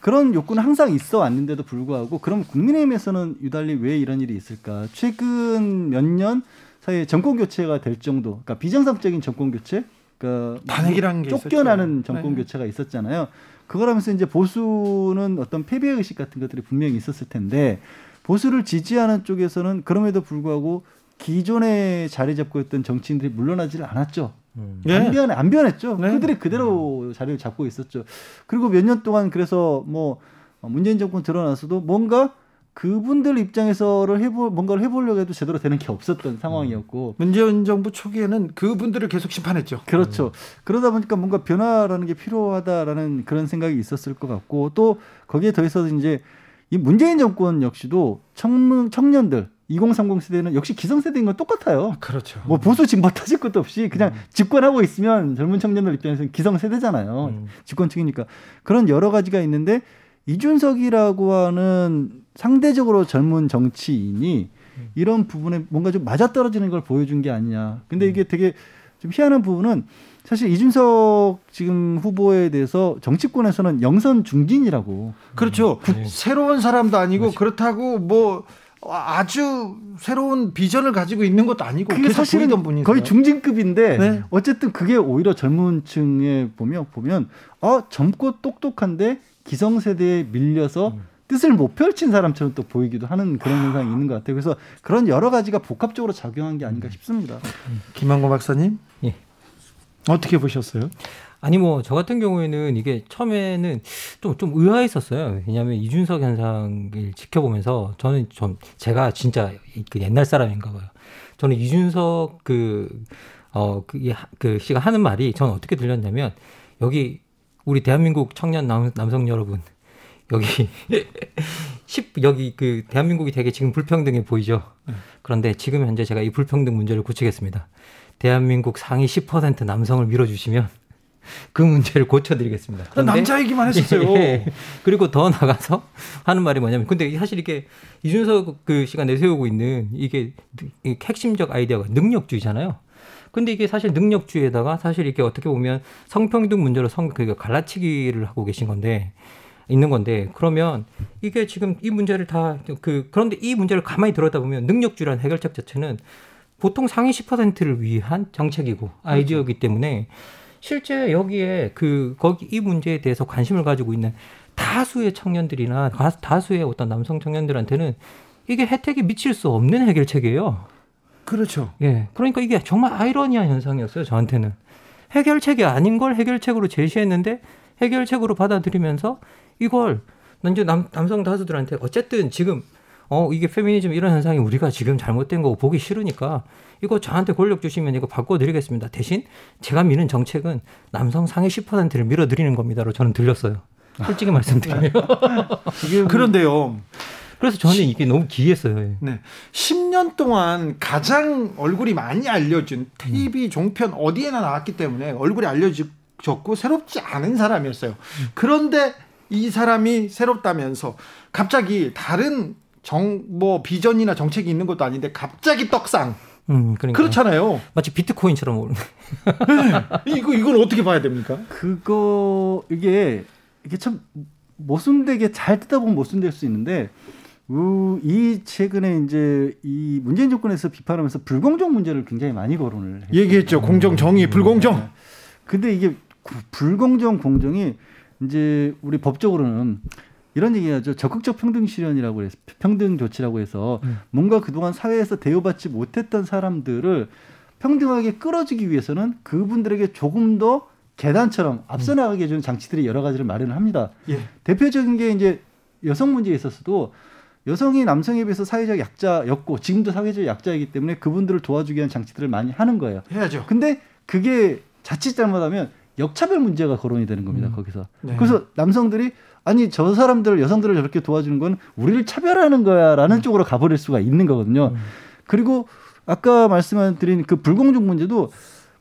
그런 욕구는 항상 있어 왔는데도 불구하고 그럼 국민의힘에서는 유달리 왜 이런 일이 있을까? 최근 몇 년 사이에 정권 교체가 될 정도, 그러니까 비정상적인 정권 교체, 그러니까 반핵이라는 게 쫓겨나는 있었죠. 정권 네. 교체가 있었잖아요. 그거라면서 이제 보수는 어떤 패배 의식 같은 것들이 분명히 있었을 텐데 보수를 지지하는 쪽에서는 그럼에도 불구하고 기존에 자리 잡고 있던 정치인들이 물러나지를 않았죠. 음. 네. 안 변해 안 변했죠. 네. 그들이 그대로 자리를 잡고 있었죠. 그리고 몇 년 동안 그래서 뭐 문재인 정권 들어나서도 뭔가 그분들 입장에서를 해볼 뭔가를 해보려고 해도 제대로 되는 게 없었던 상황이었고 음. 문재인 정부 초기에는 그분들을 계속 심판했죠. 그렇죠. 음. 그러다 보니까 뭔가 변화라는 게 필요하다라는 그런 생각이 있었을 것 같고 또 거기에 더해서 이제 이 문재인 정권 역시도 청, 청년들 2030 세대는 역시 기성세대인 건 똑같아요. 그렇죠. 뭐 보수 진보 따질 것도 없이 그냥 음. 집권하고 있으면 젊은 청년들 입장에서는 기성세대잖아요. 음. 집권층이니까. 그런 여러 가지가 있는데 이준석이라고 하는 상대적으로 젊은 정치인이 음. 이런 부분에 뭔가 좀 맞아떨어지는 걸 보여준 게 아니냐. 근데 음. 이게 되게 좀 희한한 부분은 사실 이준석 지금 후보에 대해서 정치권에서는 영선 중진이라고. 그렇죠. 네. 새로운 사람도 아니고. 그렇다고 뭐 아주 새로운 비전을 가지고 있는 것도 아니고 그게 사실은 거의 중진급인데 네. 어쨌든 그게 오히려 젊은층에 보면 보면 어 젊고 똑똑한데 기성세대에 밀려서 음. 뜻을 못 펼친 사람처럼 또 보이기도 하는 그런 현상이 있는 것 같아요. 그래서 그런 여러 가지가 복합적으로 작용한 게 아닌가 싶습니다. 음. 김한고 박사님, 예. 어떻게 보셨어요? 아니 뭐 저 같은 경우에는 이게 처음에는 좀 좀 의아했었어요. 왜냐하면 이준석 현상을 지켜보면서 저는 좀 제가 진짜 그 옛날 사람인가 봐요. 저는 이준석 그 어, 그, 그 씨가 하는 말이 저는 어떻게 들렸냐면 여기 우리 대한민국 청년 남, 남성 여러분 여기 10 여기 그 대한민국이 되게 지금 불평등해 보이죠. 그런데 지금 현재 제가 이 불평등 문제를 고치겠습니다. 대한민국 상위 10% 남성을 밀어주시면 그 문제를 고쳐드리겠습니다. 그런데, 남자 얘기만 했었어요. 예, 그리고 더 나가서 하는 말이 뭐냐면, 근데 사실 이게 이준석 그 씨가 내세우고 있는 이게 핵심적 아이디어가 능력주의잖아요. 근데 이게 사실 능력주의에다가 사실 이게 어떻게 보면 성평등 문제로 성, 그 갈라치기를 하고 계신 건데, 있는 건데 그러면 이게 지금 이 문제를 다 그 그런데 이 문제를 가만히 들여다보면 능력주의라는 해결책 자체는 보통 상위 10%를 위한 정책이고 아이디어이기 때문에 실제 여기에 그 거기 이 문제에 대해서 관심을 가지고 있는 다수의 청년들이나 다수의 어떤 남성 청년들한테는 이게 혜택이 미칠 수 없는 해결책이에요. 그렇죠. 예. 그러니까 이게 정말 아이러니한 현상이었어요, 저한테는. 해결책이 아닌 걸 해결책으로 제시했는데 해결책으로 받아들이면서 이걸 이제 남, 남성 다수들한테 어쨌든 지금 어 이게 페미니즘 이런 현상이 우리가 지금 잘못된 거고 보기 싫으니까 이거 저한테 권력 주시면 이거 바꿔드리겠습니다. 대신 제가 미는 정책은 남성 상위 10%를 밀어드리는 겁니다로 저는 들렸어요. 솔직히 말씀드리면. 그런데요. 그래서 저는 이게 너무 기했어요. 예. 네. 10년 동안 가장 얼굴이 많이 알려진 TV 음. 종편 어디에나 나왔기 때문에 얼굴이 알려졌고 새롭지 않은 사람이었어요. 음. 그런데 이 사람이 새롭다면서 갑자기 다른 정 뭐 비전이나 정책이 있는 것도 아닌데 갑자기 떡상. 음, 그러니까. 그렇잖아요. 마치 비트코인처럼 오르네. 네. 이거 이건 어떻게 봐야 됩니까? 그거 이게 이게 참 모순되게 잘 듣다 보면 모순될 수 있는데 이 최근에 이제 이 문재인 정권에서 비판하면서 불공정 문제를 굉장히 많이 거론을 했죠. 얘기했죠. 공정, 정의, 음. 불공정. 근데 이게 불공정, 공정이 이제 우리 법적으로는 이런 얘기하죠. 적극적 평등 실현이라고 해서 평등 조치라고 해서 음. 뭔가 그동안 사회에서 대우받지 못했던 사람들을 평등하게 끌어주기 위해서는 그분들에게 조금 더 계단처럼 앞서 나가게 해주는 장치들이 여러 가지를 마련을 합니다. 예. 대표적인 게 이제 여성 문제에 있어서도 여성이 남성에 비해서 사회적 약자였고 지금도 사회적 약자이기 때문에 그분들을 도와주기 위한 장치들을 많이 하는 거예요. 해야죠. 근데 그게 자칫 잘못하면 역차별 문제가 거론이 되는 겁니다. 음. 거기서. 네. 그래서 남성들이 아니 저 사람들 여성들을 저렇게 도와주는 건 우리를 차별하는 거야라는 음. 쪽으로 가버릴 수가 있는 거거든요. 음. 그리고 아까 말씀드린 그 불공정 문제도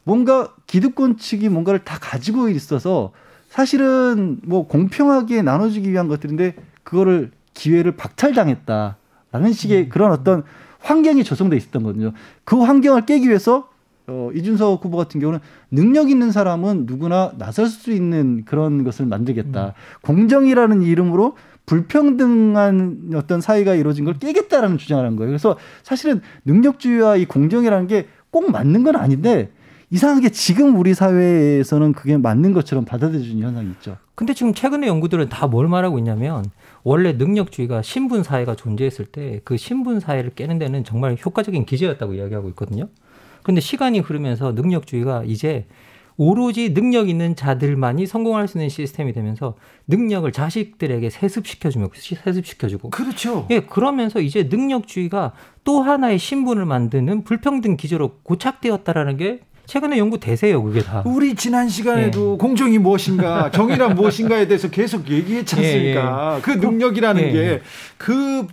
뭔가 기득권 측이 뭔가를 다 가지고 있어서 사실은 뭐 공평하게 나눠주기 위한 것들인데 그거를 기회를 박탈당했다라는 식의 음. 그런 어떤 환경이 조성돼 있었던 거거든요. 그 환경을 깨기 위해서 어, 이준석 후보 같은 경우는 능력 있는 사람은 누구나 나설 수 있는 그런 것을 만들겠다. 음. 공정이라는 이름으로 불평등한 어떤 사회가 이루어진 걸 깨겠다라는 주장을 한 거예요. 그래서 사실은 능력주의와 이 공정이라는 게 꼭 맞는 건 아닌데 이상하게 지금 우리 사회에서는 그게 맞는 것처럼 받아들여지는 현상이 있죠. 근데 지금 최근의 연구들은 다 뭘 말하고 있냐면 원래 능력주의가 신분 사회가 존재했을 때 그 신분 사회를 깨는 데는 정말 효과적인 기제였다고 이야기하고 있거든요. 근데 시간이 흐르면서 능력주의가 이제 오로지 능력 있는 자들만이 성공할 수 있는 시스템이 되면서 능력을 자식들에게 세습시켜주면 세습시켜주고 그렇죠. 예 그러면서 이제 능력주의가 또 하나의 신분을 만드는 불평등 기제로 고착되었다라는 게 최근에 연구 대세요, 그게 다. 우리 지난 시간에도 예. 공정이 무엇인가, 정의란 무엇인가에 대해서 계속 얘기했지 않습니까? 예, 예. 그 능력이라는 예. 게그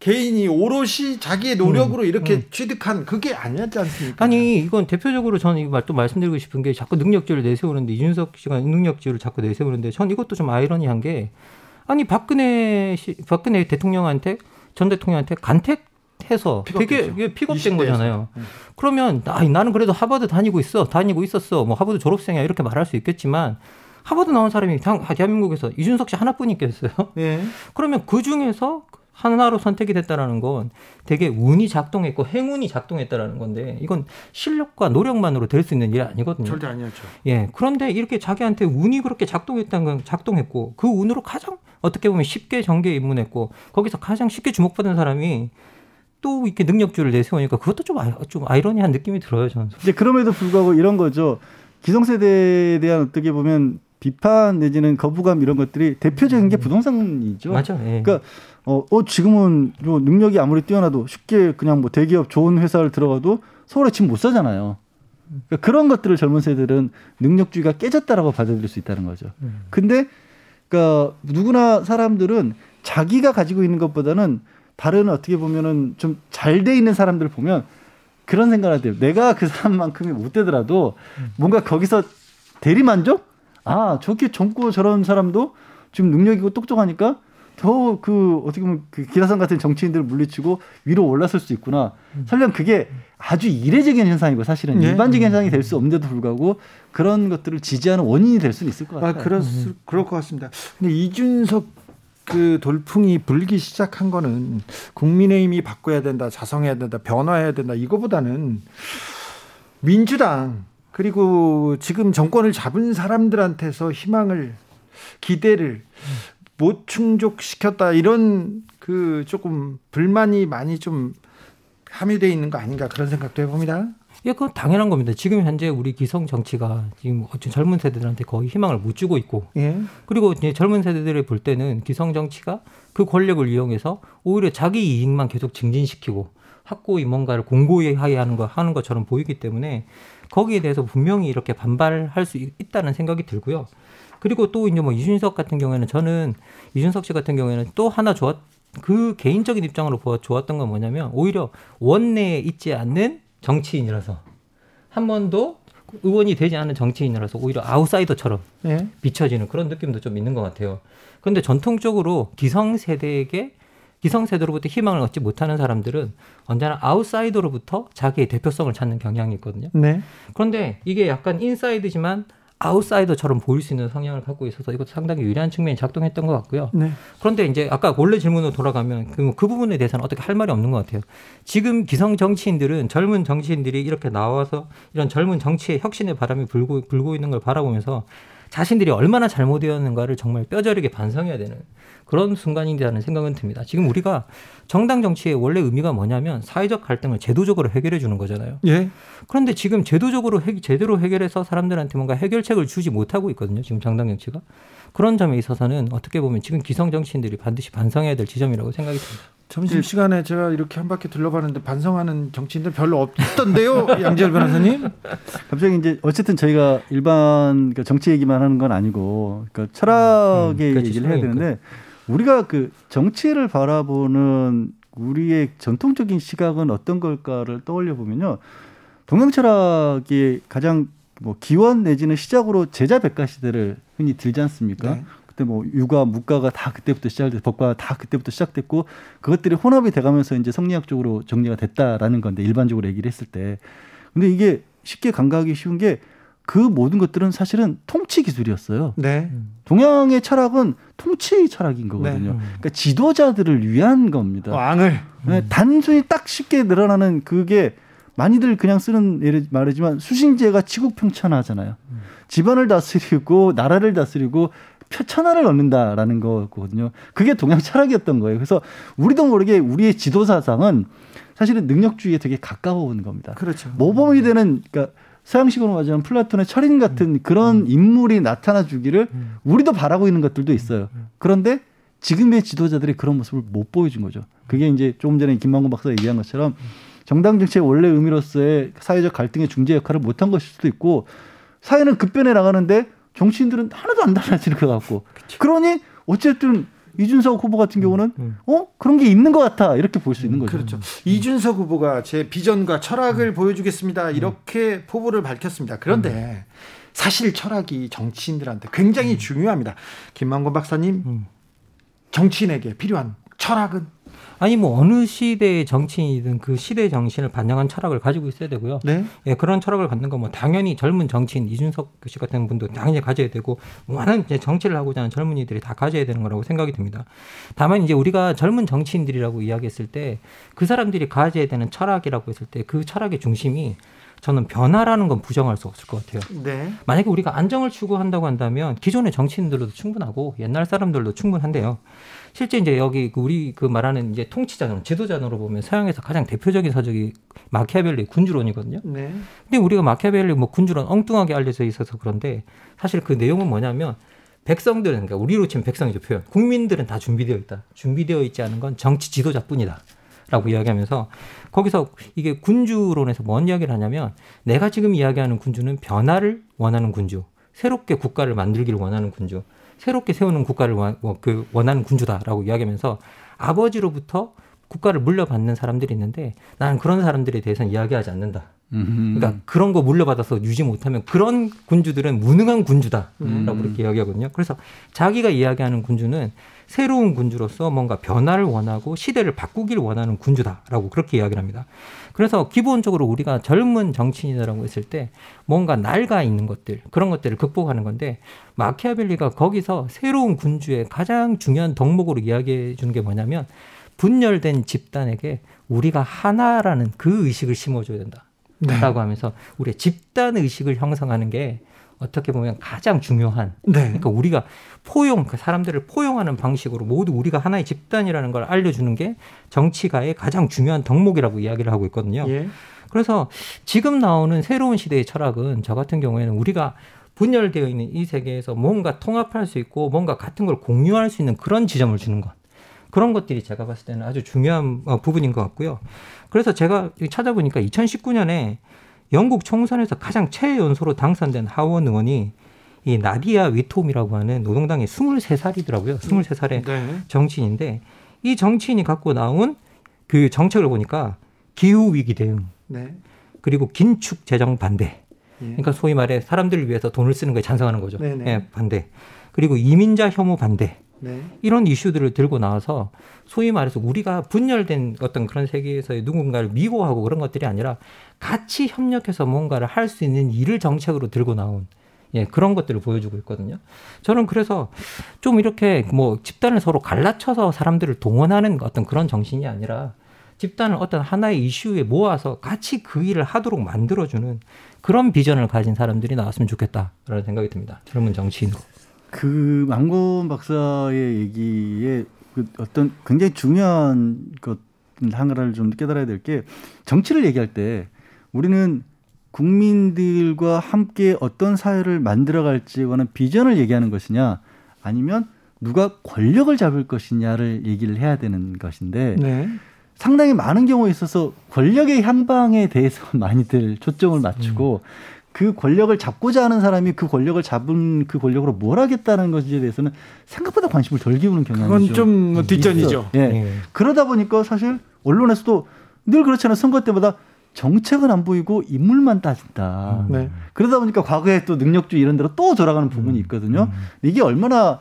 개인이 오롯이 자기의 노력으로 음, 이렇게 음. 취득한 그게 아니었지 않습니까? 아니 이건 대표적으로 저는 또 말씀드리고 싶은 게 자꾸 능력주의를 내세우는데 이준석 씨가 능력주의를 자꾸 내세우는데 전 이것도 좀 아이러니한 게 아니 박근혜 씨, 박근혜 대통령한테 전 대통령한테 간택 해서 되게 이게 픽업된 거잖아요. 음. 그러면 아, 나는 그래도 하버드 다니고 있어, 다니고 있었어, 뭐 하버드 졸업생이야 이렇게 말할 수 있겠지만 하버드 나온 사람이 대한민국에서 이준석 씨 하나뿐이겠어요. 네. 그러면 그 중에서 하나로 선택이 됐다라는 건 되게 운이 작동했고 행운이 작동했다라는 건데 이건 실력과 노력만으로 될 수 있는 일이 아니거든요. 절대 아니었죠. 예. 그런데 이렇게 자기한테 운이 그렇게 작동했다는 건 작동했고 그 운으로 가장 어떻게 보면 쉽게 정계에 입문했고 거기서 가장 쉽게 주목받은 사람이 또 이렇게 능력주를 내세우니까 그것도 좀, 아, 좀 아이러니한 느낌이 들어요, 저는. 이제 그럼에도 불구하고 이런 거죠. 기성세대에 대한 어떻게 보면 비판 내지는 거부감 이런 것들이 대표적인 게 음. 부동산이죠. 맞아. 예. 그러니까 어, 어 지금은 요 능력이 아무리 뛰어나도 쉽게 그냥 뭐 대기업 좋은 회사를 들어가도 서울에 집 못 사잖아요. 그러니까 그런 것들을 젊은 세대들은 능력주의가 깨졌다라고 받아들일 수 있다는 거죠. 음. 근데 그러니까 누구나 사람들은 자기가 가지고 있는 것보다는 다른 어떻게 보면은 좀 잘 돼 있는 사람들을 보면 그런 생각을 해요. 내가 그 사람만큼이 못 되더라도 뭔가 거기서 대리만족? 아, 저렇게 젊고 저런 사람도 지금 능력이고 똑똑하니까 더 그 어떻게 보면 그 기라성 같은 정치인들을 물리치고 위로 올라설 수 있구나. 설령 그게 아주 이례적인 현상이고 사실은 네. 일반적인 현상이 될 수 없는데도 불구하고 그런 것들을 지지하는 원인이 될 수는 있을 것 같아요. 아, 그럴, 수, 그럴 것 같습니다. 근데 이준석 그 돌풍이 불기 시작한 거는 국민의힘이 바꿔야 된다, 자성해야 된다, 변화해야 된다 이거보다는 민주당 그리고 지금 정권을 잡은 사람들한테서 희망을 기대를 못 충족시켰다 이런 그 조금 불만이 많이 좀 함유되어 있는 거 아닌가 그런 생각도 해봅니다. 예, 그건 당연한 겁니다. 지금 현재 우리 기성 정치가 지금 젊은 세대들한테 거의 희망을 못 주고 있고, 예. 그리고 이제 젊은 세대들이 볼 때는 기성 정치가 그 권력을 이용해서 오히려 자기 이익만 계속 증진시키고 확고히 뭔가를 공고히 하는 거 하는 것처럼 보이기 때문에 거기에 대해서 분명히 이렇게 반발할 수 있다는 생각이 들고요. 그리고 또 이제 뭐 이준석 같은 경우에는 저는 이준석 씨 같은 경우에는 또 하나 좋았 그 개인적인 입장으로 보아 좋았던 건 뭐냐면 오히려 원내에 있지 않는 정치인이라서 한 번도 의원이 되지 않은 정치인이라서 오히려 아웃사이더처럼 네. 비춰지는 그런 느낌도 좀 있는 것 같아요. 그런데 전통적으로 기성세대에게 기성세대로부터 희망을 얻지 못하는 사람들은 언제나 아웃사이더로부터 자기의 대표성을 찾는 경향이 있거든요. 네. 그런데 이게 약간 인사이더지만 아웃사이더처럼 보일 수 있는 성향을 갖고 있어서 이것도 상당히 유리한 측면이 작동했던 것 같고요. 네. 그런데 이제 아까 원래 질문으로 돌아가면 그, 그 부분에 대해서는 어떻게 할 말이 없는 것 같아요. 지금 기성 정치인들은 젊은 정치인들이 이렇게 나와서 이런 젊은 정치의 혁신의 바람이 불고, 불고 있는 걸 바라보면서 자신들이 얼마나 잘못되었는가를 정말 뼈저리게 반성해야 되는 그런 순간이라는 생각은 듭니다. 지금 우리가 정당 정치의 원래 의미가 뭐냐면 사회적 갈등을 제도적으로 해결해 주는 거잖아요. 예. 그런데 지금 제도적으로 해, 제대로 해결해서 사람들한테 뭔가 해결책을 주지 못하고 있거든요. 지금 정당 정치가. 그런 점에 있어서는 어떻게 보면 지금 기성 정치인들이 반드시 반성해야 될 지점이라고 생각이 듭니다. 점심 시간에 제가 이렇게 한 바퀴 둘러봤는데 반성하는 정치인들 별로 없던데요, 양지열 변호사님? 갑자기 이제 어쨌든 저희가 일반 그 정치 얘기만 하는 건 아니고 그러니까 철학의 음, 얘기를 해야 되는데 우리가 그 정치를 바라보는 우리의 전통적인 시각은 어떤 걸까를 떠올려 보면요. 동양 철학의 가장 뭐 기원 내지는 시작으로 제자 백가 시대를 흔히 들지 않습니까? 네. 그때 뭐 육아, 무가가 다 그때부터 시작됐, 법과 다 그때부터 시작됐고 그것들이 혼합이 돼가면서 이제 성리학적으로 정리가 됐다라는 건데 일반적으로 얘기를 했을 때. 근데 이게 쉽게 감각하기 쉬운 게 그 모든 것들은 사실은 통치 기술이었어요. 네. 동양의 철학은 통치 철학인 거거든요. 네. 그러니까 지도자들을 위한 겁니다. 왕을 네, 단순히 딱 쉽게 늘어나는 그게 많이들 그냥 쓰는 예를 말하지만 수신제가 치국평천하잖아요. 음. 집안을 다스리고 나라를 다스리고 천하를 얻는다라는 거거든요. 그게 동양 철학이었던 거예요. 그래서 우리도 모르게 우리의 지도 사상은 사실은 능력주의에 되게 가까워 오는 겁니다. 그렇죠. 모범이 되는 그러니까 서양식으로 말하자면 플라톤의 철인 같은 음. 그런 음. 인물이 나타나 주기를 음. 우리도 바라고 있는 것들도 있어요. 그런데 지금의 지도자들이 그런 모습을 못 보여준 거죠. 그게 이제 조금 전에 김만곤 박사가 얘기한 것처럼 정당 정치의 원래 의미로서의 사회적 갈등의 중재 역할을 못한 것일 수도 있고 사회는 급변해 나가는데 정치인들은 하나도 안 달라지는 것 같고 그쵸. 그러니 어쨌든 이준석 후보 같은 경우는 음, 음. 어 그런 게 있는 것 같아 이렇게 볼 수 있는 거죠. 그렇죠. 이준석 후보가 제 비전과 철학을 음. 보여주겠습니다 이렇게 포부를 밝혔습니다. 그런데 사실 철학이 정치인들한테 굉장히 중요합니다. 김만곤 박사님 정치인에게 필요한 철학은 아니 뭐 어느 시대의 정치인이든 그 시대 정신을 반영한 철학을 가지고 있어야 되고요. 네. 예, 그런 철학을 갖는 건 뭐 당연히 젊은 정치인 이준석 씨 같은 분도 당연히 가져야 되고 많은 이제 정치를 하고자 하는 젊은이들이 다 가져야 되는 거라고 생각이 듭니다. 다만 이제 우리가 젊은 정치인들이라고 이야기했을 때 그 사람들이 가져야 되는 철학이라고 했을 때 그 철학의 중심이 저는 변화라는 건 부정할 수 없을 것 같아요. 네. 만약에 우리가 안정을 추구한다고 한다면 기존의 정치인들도 충분하고 옛날 사람들도 충분한데요. 실제 이제 여기 그 우리 그 말하는 이제 통치자론, 지도자론으로 보면 서양에서 가장 대표적인 서적이 마키아벨리 군주론이거든요. 네. 근데 우리가 마키아벨리 뭐 군주론 엉뚱하게 알려져 있어서 그런데 사실 그 내용은 뭐냐면 백성들은 그러니까 우리로 치면 백성이죠 표현. 국민들은 다 준비되어 있다. 준비되어 있지 않은 건 정치 지도자뿐이다. 라고 이야기하면서 거기서 이게 군주론에서 뭔 이야기를 하냐면 내가 지금 이야기하는 군주는 변화를 원하는 군주, 새롭게 국가를 만들기를 원하는 군주, 새롭게 세우는 국가를 원, 뭐그 원하는 군주다라고 이야기하면서 아버지로부터 국가를 물려받는 사람들이 있는데 나는 그런 사람들에 대해서는 이야기하지 않는다. 그러니까 그런 거 물려받아서 유지 못하면 그런 군주들은 무능한 군주다라고 음. 그렇게 이야기하거든요. 그래서 자기가 이야기하는 군주는 새로운 군주로서 뭔가 변화를 원하고 시대를 바꾸기를 원하는 군주다라고 그렇게 이야기를 합니다. 그래서 기본적으로 우리가 젊은 정치인이라고 했을 때 뭔가 낡아 있는 것들 그런 것들을 극복하는 건데 마키아벨리가 거기서 새로운 군주의 가장 중요한 덕목으로 이야기해 주는 게 뭐냐면 분열된 집단에게 우리가 하나라는 그 의식을 심어줘야 된다. 네. 라고 하면서 우리의 집단 의식을 형성하는 게 어떻게 보면 가장 중요한 네. 그러니까 우리가 포용 그 사람들을 포용하는 방식으로 모두 우리가 하나의 집단이라는 걸 알려주는 게 정치가의 가장 중요한 덕목이라고 이야기를 하고 있거든요. 예. 그래서 지금 나오는 새로운 시대의 철학은 저 같은 경우에는 우리가 분열되어 있는 이 세계에서 뭔가 통합할 수 있고 뭔가 같은 걸 공유할 수 있는 그런 지점을 주는 것. 그런 것들이 제가 봤을 때는 아주 중요한 어, 부분인 것 같고요. 그래서 제가 찾아보니까 2019년에 영국 총선에서 가장 최연소로 당선된 하원 의원이 이 나디아 위톰이라고 하는 노동당의 23살이더라고요. 23살의 네. 정치인인데 이 정치인이 갖고 나온 그 정책을 보니까 기후 위기 대응, 네. 그리고 긴축 재정 반대. 예. 그러니까 소위 말해 사람들을 위해서 돈을 쓰는 거에 찬성하는 거죠. 네, 네. 예, 반대. 그리고 이민자 혐오 반대. 네. 이런 이슈들을 들고 나와서 소위 말해서 우리가 분열된 어떤 그런 세계에서의 누군가를 미워하고 그런 것들이 아니라 같이 협력해서 뭔가를 할 수 있는 일을 정책으로 들고 나온 예, 그런 것들을 보여주고 있거든요. 저는 그래서 좀 이렇게 뭐 집단을 서로 갈라쳐서 사람들을 동원하는 어떤 그런 정신이 아니라 집단을 어떤 하나의 이슈에 모아서 같이 그 일을 하도록 만들어주는 그런 비전을 가진 사람들이 나왔으면 좋겠다라는 생각이 듭니다. 젊은 정치인으로. 그 망곤 박사의 얘기에 그 어떤 굉장히 중요한 것 하나를 좀 깨달아야 될 게 정치를 얘기할 때 우리는 국민들과 함께 어떤 사회를 만들어갈지에 관한 비전을 얘기하는 것이냐 아니면 누가 권력을 잡을 것이냐를 얘기를 해야 되는 것인데 네. 상당히 많은 경우에 있어서 권력의 향방에 대해서 많이들 초점을 맞추고 음. 그 권력을 잡고자 하는 사람이 그 권력을 잡은 그 권력으로 뭘 하겠다는 것에 대해서는 생각보다 관심을 덜 기우는 경향이 그건 좀 뒷전이죠. 예. 네. 그러다 보니까 사실 언론에서도 늘 그렇잖아요. 선거 때마다 정책은 안 보이고 인물만 따진다. 음. 네. 그러다 보니까 과거에 또 능력주의 이런 데로 또 돌아가는 부분이 음. 있거든요. 음. 이게 얼마나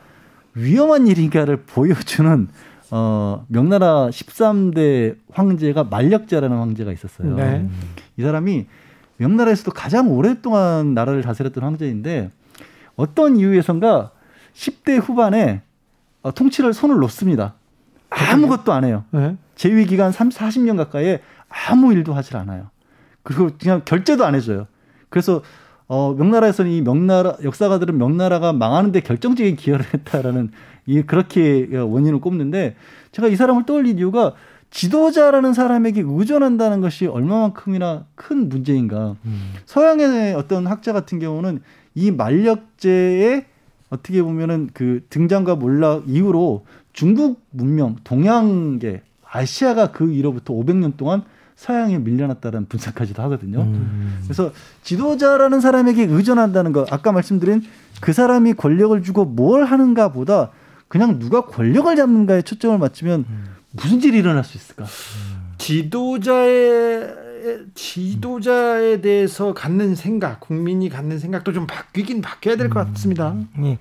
위험한 일인가를 보여주는 어, 명나라 13대 황제가 만력제라는 황제가 있었어요. 네. 이 사람이 명나라에서도 가장 오랫동안 나라를 다스렸던 황제인데 어떤 이유에선가 10대 후반에 어, 통치를 손을 놓습니다. 아무것도 안 해요. 네. 재위 기간 30, 40년 가까이 아무 일도 하질 않아요. 그리고 그냥 결제도 안 해줘요. 그래서 어, 명나라에서는 이 명나라 역사가들은 명나라가 망하는데 결정적인 기여를 했다라는 이 그렇게 원인을 꼽는데 제가 이 사람을 떠올린 이유가 지도자라는 사람에게 의존한다는 것이 얼마만큼이나 큰 문제인가. 음. 서양의 어떤 학자 같은 경우는 이 만력제의 어떻게 보면은 그 등장과 몰락 이후로 중국 문명, 동양계, 아시아가 그 이로부터 500년 동안 서양에 밀려났다는 분석까지도 하거든요. 음. 그래서 지도자라는 사람에게 의존한다는 거, 아까 말씀드린 그 사람이 권력을 주고 뭘 하는가 보다 그냥 누가 권력을 잡는가에 초점을 맞추면 음. 무슨 일이 일어날 수 있을까? 지도자의 지도자에 대해서 갖는 생각, 국민이 갖는 생각도 좀 바뀌긴 바뀌어야 될것 음. 같습니다. 네.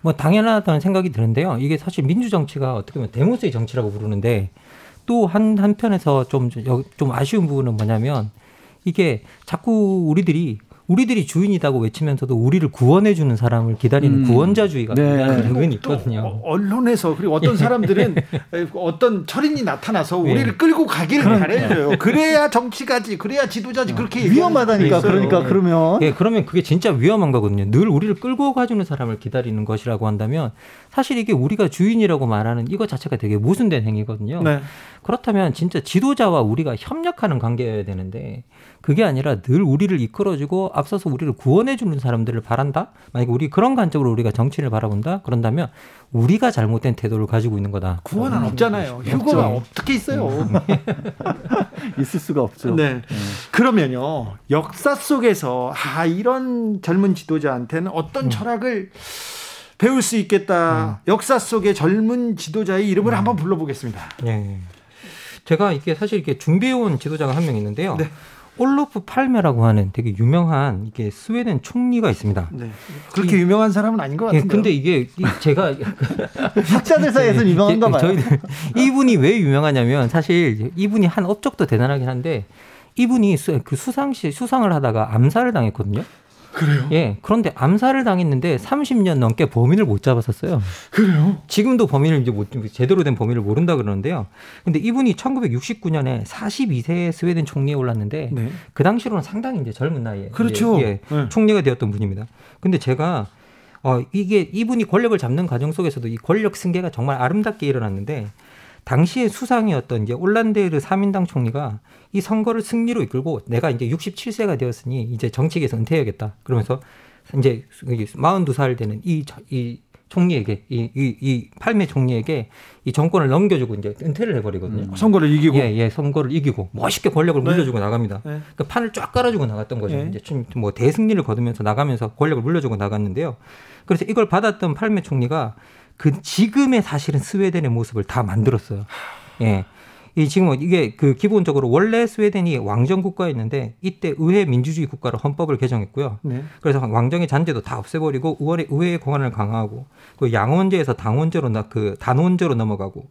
뭐 당연하다는 생각이 드는데요. 이게 사실 민주 정치가 어떻게 보면 데모스의 정치라고 부르는데 또 한 한편에서 좀좀 아쉬운 부분은 뭐냐면 이게 자꾸 우리들이 우리들이 주인이라고 외치면서도 우리를 구원해 주는 사람을 기다리는 음. 구원자주의가 네. 은근히 있거든요. 언론에서 그리고 어떤 사람들은 어떤 철인이 나타나서 네. 우리를 끌고 가기를 바래줘요. 그래야 정치가지, 그래야 지도자지 그렇게 위험하다니까. 그러니까 그러면 네, 그러면 그게 진짜 위험한 거거든요. 늘 우리를 끌고 가주는 사람을 기다리는 것이라고 한다면 사실 이게 우리가 주인이라고 말하는 이거 자체가 되게 모순된 행위거든요. 네. 그렇다면 진짜 지도자와 우리가 협력하는 관계여야 되는데 그게 아니라 늘 우리를 이끌어주고 앞서서 우리를 구원해 주는 사람들을 바란다? 만약에 우리 그런 관점으로 우리가 정치를 바라본다? 그런다면 우리가 잘못된 태도를 가지고 있는 거다. 구원은 없잖아요. 휴거가 어떻게 있어요? 음. 있을 수가 없죠. 네. 네. 그러면요. 역사 속에서 아 이런 젊은 지도자한테는 어떤 음. 철학을 배울 수 있겠다. 음. 역사 속의 젊은 지도자의 이름을 음. 한번 불러보겠습니다. 네. 제가 이게 사실 이렇게 준비해온 지도자가 한 명 있는데요. 네. 올로프 팔메라고 하는 되게 유명한 이게 스웨덴 총리가 있습니다. 네. 그렇게 이, 유명한 사람은 아닌 것 같은데. 예, 근데 이게 제가 학자들 사이에서 유명한가 봐요. 저희 이분이 왜 유명하냐면 사실 이분이 한 업적도 대단하긴 한데 이분이 그 수상시 수상을 하다가 암살을 당했거든요. 그래요? 예. 그런데 암살을 당했는데 30년 넘게 범인을 못 잡았었어요. 그래요? 지금도 범인을 이제 못, 제대로 된 범인을 모른다 그러는데요. 근데 이분이 1969년에 42세의 스웨덴 총리에 올랐는데 네. 그 당시로는 상당히 이제 젊은 나이에 그렇죠. 예, 네. 총리가 되었던 분입니다. 근데 제가 어 이게 이분이 권력을 잡는 과정 속에서도 이 권력 승계가 정말 아름답게 일어났는데 당시에 수상이었던 이제 올란데르 3인당 총리가 이 선거를 승리로 이끌고 내가 이제 67세가 되었으니 이제 정치계에서 은퇴해야겠다. 그러면서 이제 42살 되는 이, 이 총리에게 이, 이, 이 팔매 총리에게 이 정권을 넘겨주고 이제 은퇴를 해버리거든요. 음, 선거를 이기고 예, 예, 선거를 이기고 멋있게 권력을 네. 물려주고 나갑니다. 네. 그 판을 쫙 깔아주고 나갔던 거죠. 네. 이제 뭐 대승리를 거두면서 나가면서 권력을 물려주고 나갔는데요. 그래서 이걸 받았던 팔매 총리가 그 지금의 사실은 스웨덴의 모습을 다 만들었어요. 예. 이 지금 이게 그 기본적으로 원래 스웨덴이 왕정 국가였는데 이때 의회 민주주의 국가로 헌법을 개정했고요. 네. 그래서 왕정의 잔재도 다 없애버리고 의회 의회의 권한을 강화하고 그 양원제에서 당원제로 그 단원제로 넘어가고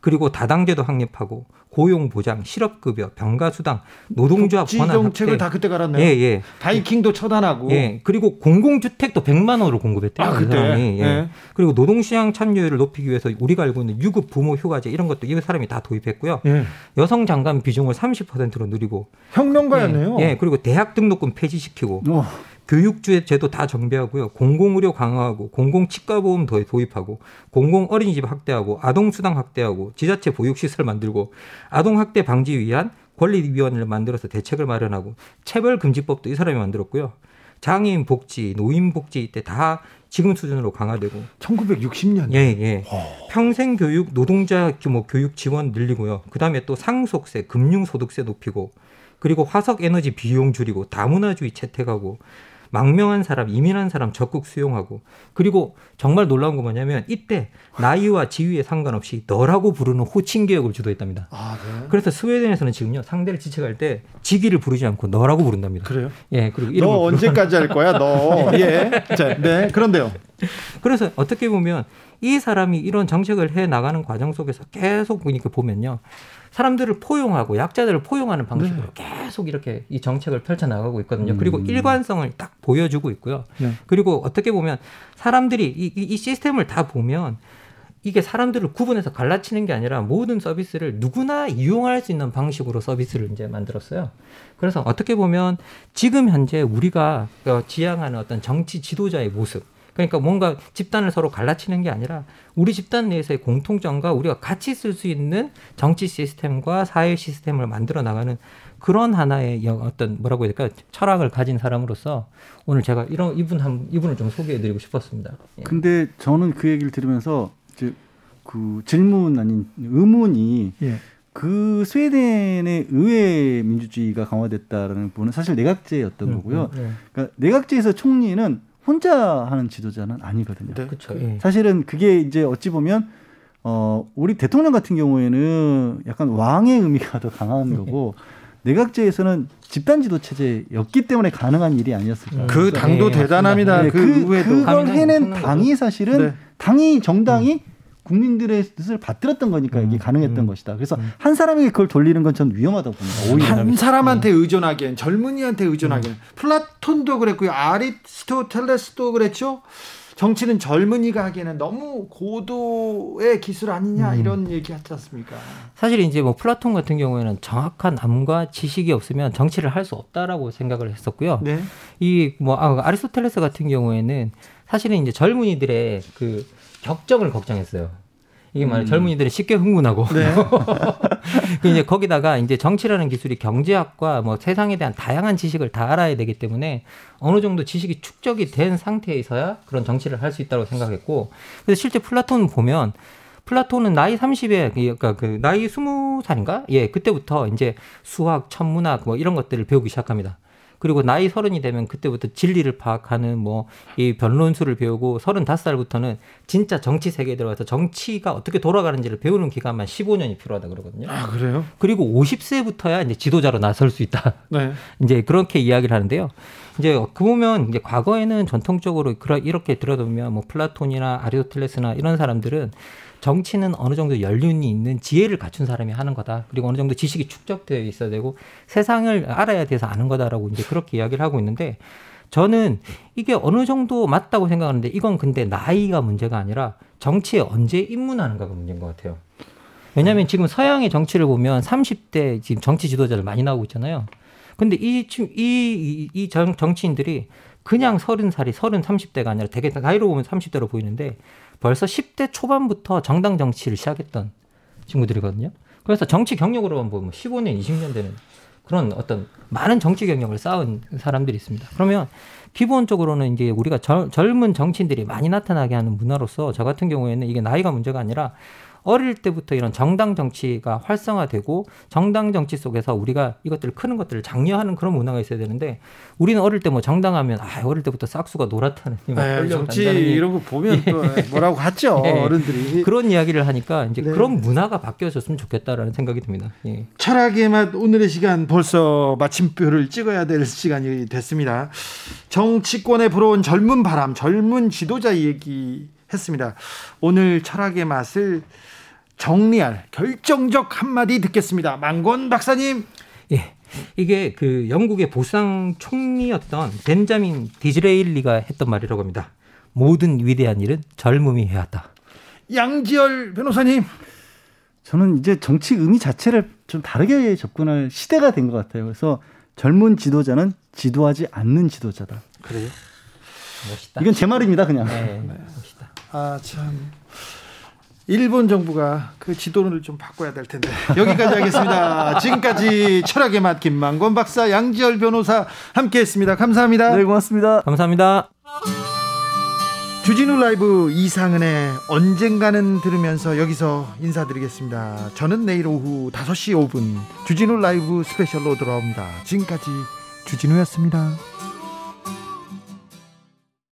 그리고 다당제도 확립하고 고용 보장, 실업 급여, 병가 수당, 노동조합 권한 정책을 다 그때 갈았네요. 예, 예. 바이킹도 처단하고. 예. 그리고 공공주택도 100만 원으로 공급했대요. 아, 그 그때. 사람이. 예. 예. 그리고 노동시장 참여율을 높이기 위해서 우리가 알고 있는 유급 부모 휴가제 이런 것도 이 사람이 다 도입했고요. 예. 여성 장관 비중을 30%로 늘리고 혁명가였네요. 예. 예. 그리고 대학 등록금 폐지시키고 어. 교육주의 제도 다 정비하고요. 공공의료 강화하고 공공치과보험 더 도입하고 공공어린이집 확대하고 아동수당 확대하고 지자체 보육시설 만들고 아동학대 방지 위한 권리위원회를 만들어서 대책을 마련하고 체벌금지법도 이 사람이 만들었고요. 장애인 복지, 노인 복지 이때 다 지금 수준으로 강화되고 1960년 예, 예. 오. 평생 교육 노동자 규모 교육 지원 늘리고요. 그다음에 또 상속세, 금융 소득세 높이고 그리고 화석 에너지 비용 줄이고 다문화주의 채택하고 망명한 사람, 이민한 사람 적극 수용하고 그리고 정말 놀라운 건 뭐냐면 이때 나이와 지위에 상관없이 너라고 부르는 호칭 개혁을 주도했답니다. 아, 네. 그래서 스웨덴에서는 지금요 상대를 지칭할 때 직위를 부르지 않고 너라고 부른답니다. 그래요? 예, 그리고 너 언제까지 할 거야, 너? 예. 자, 네. 그런데요. 그래서 어떻게 보면 이 사람이 이런 정책을 해 나가는 과정 속에서 계속 보니까 보면요. 사람들을 포용하고 약자들을 포용하는 방식으로 네. 계속 이렇게 이 정책을 펼쳐 나가고 있거든요. 음. 그리고 일관성을 딱 보여주고 있고요. 네. 그리고 어떻게 보면 사람들이 이, 이 시스템을 다 보면 이게 사람들을 구분해서 갈라치는 게 아니라 모든 서비스를 누구나 이용할 수 있는 방식으로 서비스를 이제 만들었어요. 그래서 어떻게 보면 지금 현재 우리가 지향하는 어떤 정치 지도자의 모습 그러니까 뭔가 집단을 서로 갈라치는 게 아니라 우리 집단 내에서의 공통점과 우리가 같이 쓸 수 있는 정치 시스템과 사회 시스템을 만들어 나가는 그런 하나의 어떤 뭐라고 해야 될까 철학을 가진 사람으로서 오늘 제가 이런 이분 한 이분을 좀 소개해드리고 싶었습니다. 예. 근데 저는 그 얘기를 들으면서 이제 그 질문 아닌 의문이 예. 그 스웨덴의 의회 민주주의가 강화됐다라는 부분은 사실 내각제였던 음, 거고요. 음, 네. 그러니까 내각제에서 총리는 혼자 하는 지도자는 아니거든요. 네. 그렇죠. 예. 사실은 그게 이제 어찌 보면 어 우리 대통령 같은 경우에는 약간 왕의 의미가 더 강한 네. 거고 내각제에서는 집단 지도 체제였기 때문에 가능한 일이 아니었을까. 그 당도 네, 대단합니다. 네, 그, 그 그걸 해낸 당이 사실은 네. 당이 정당이 음. 국민들의 뜻을 받들었던 거니까 이게 음, 가능했던 음. 것이다. 그래서 음. 한 사람에게 그걸 돌리는 건 전 위험하다고 봅니다. 오히려. 한 사람한테 음. 의존하기엔 젊은이한테 의존하기엔 음. 플라톤도 그랬고요. 아리스토텔레스도 그랬죠. 정치는 젊은이가 하기에는 너무 고도의 기술 아니냐 음. 이런 얘기 하지 않습니까? 사실 이제 뭐 플라톤 같은 경우에는 정확한 앎과 지식이 없으면 정치를 할 수 없다라고 생각을 했었고요. 네. 이뭐 아, 아리스토텔레스 같은 경우에는 사실은 이제 젊은이들의 그 격정을 걱정했어요. 이게 말해 음. 젊은이들이 쉽게 흥분하고 네. 그 이제 거기다가 이제 정치라는 기술이 경제학과 뭐 세상에 대한 다양한 지식을 다 알아야 되기 때문에 어느 정도 지식이 축적이 된 상태에서야 그런 정치를 할 수 있다고 생각했고 그래서 실제 플라톤 보면 플라톤은 나이 30에 그러니까 그 나이 20살인가? 예, 그때부터 이제 수학, 천문학 뭐 이런 것들을 배우기 시작합니다. 그리고 나이 서른이 되면 그때부터 진리를 파악하는 뭐 이 변론술을 배우고 서른다섯 살부터는 진짜 정치 세계에 들어가서 정치가 어떻게 돌아가는지를 배우는 기간만 15년이 필요하다 그러거든요. 아, 그래요? 그리고 50세부터야 이제 지도자로 나설 수 있다. 네. 이제 그렇게 이야기를 하는데요. 이제 그 보면 이제 과거에는 전통적으로 이렇게 들어보면 뭐 플라톤이나 아리스토텔레스나 이런 사람들은 정치는 어느 정도 연륜이 있는 지혜를 갖춘 사람이 하는 거다. 그리고 어느 정도 지식이 축적되어 있어야 되고 세상을 알아야 돼서 아는 거다라고 이제 그렇게 이야기를 하고 있는데 저는 이게 어느 정도 맞다고 생각하는데 이건 근데 나이가 문제가 아니라 정치에 언제 입문하는가가 문제인 것 같아요. 왜냐하면 지금 서양의 정치를 보면 30대 지금 정치 지도자들 많이 나오고 있잖아요. 근데 이, 이, 이, 이 정치인들이 그냥 30살이 30, 30대가 아니라 되게 나이로 보면 30대로 보이는데 벌써 10대 초반부터 정당 정치를 시작했던 친구들이거든요. 그래서 정치 경력으로만 보면 15년, 20년 되는 그런 어떤 많은 정치 경력을 쌓은 사람들이 있습니다. 그러면 기본적으로는 이제 우리가 절, 젊은 정치인들이 많이 나타나게 하는 문화로서 저 같은 경우에는 이게 나이가 문제가 아니라 어릴 때부터 이런 정당 정치가 활성화되고 정당 정치 속에서 우리가 이것들을 크는 것들을 장려하는 그런 문화가 있어야 되는데 우리는 어릴 때 뭐 정당하면 아 어릴 때부터 싹수가 노랗다는 네, 정치 이런 거 보면 또 뭐라고 하죠 네. 어른들이 그런 이야기를 하니까 이제 네. 그런 문화가 바뀌어졌으면 좋겠다라는 생각이 듭니다. 예. 철학의 맛 오늘의 시간 벌써 마침표를 찍어야 될 시간이 됐습니다. 정치권에 불어온 젊은 바람, 젊은 지도자 얘기 했습니다. 오늘 철학의 맛을 정리할 결정적 한마디 듣겠습니다. 망곤 박사님. 예. 이게 그 영국의 보상 총리였던 벤자민 디즈레일리가 했던 말이라고 합니다. 모든 위대한 일은 젊음이 해야 한다. 양지열 변호사님. 저는 이제 정치 의미 자체를 좀 다르게 접근할 시대가 된 것 같아요. 그래서 젊은 지도자는 지도하지 않는 지도자다. 그래요? 멋있다. 이건 제 말입니다, 그냥. 네, 멋있다. 아, 참. 일본 정부가 그 지도를 좀 바꿔야 될 텐데 여기까지 하겠습니다. 지금까지 철학의 맛 김만권 박사 양지열 변호사 함께했습니다. 감사합니다. 네 고맙습니다. 감사합니다. 주진우 라이브 이상은의 언젠가는 들으면서 여기서 인사드리겠습니다. 저는 내일 오후 5시 5분 주진우 라이브 스페셜로 돌아옵니다. 지금까지 주진우였습니다.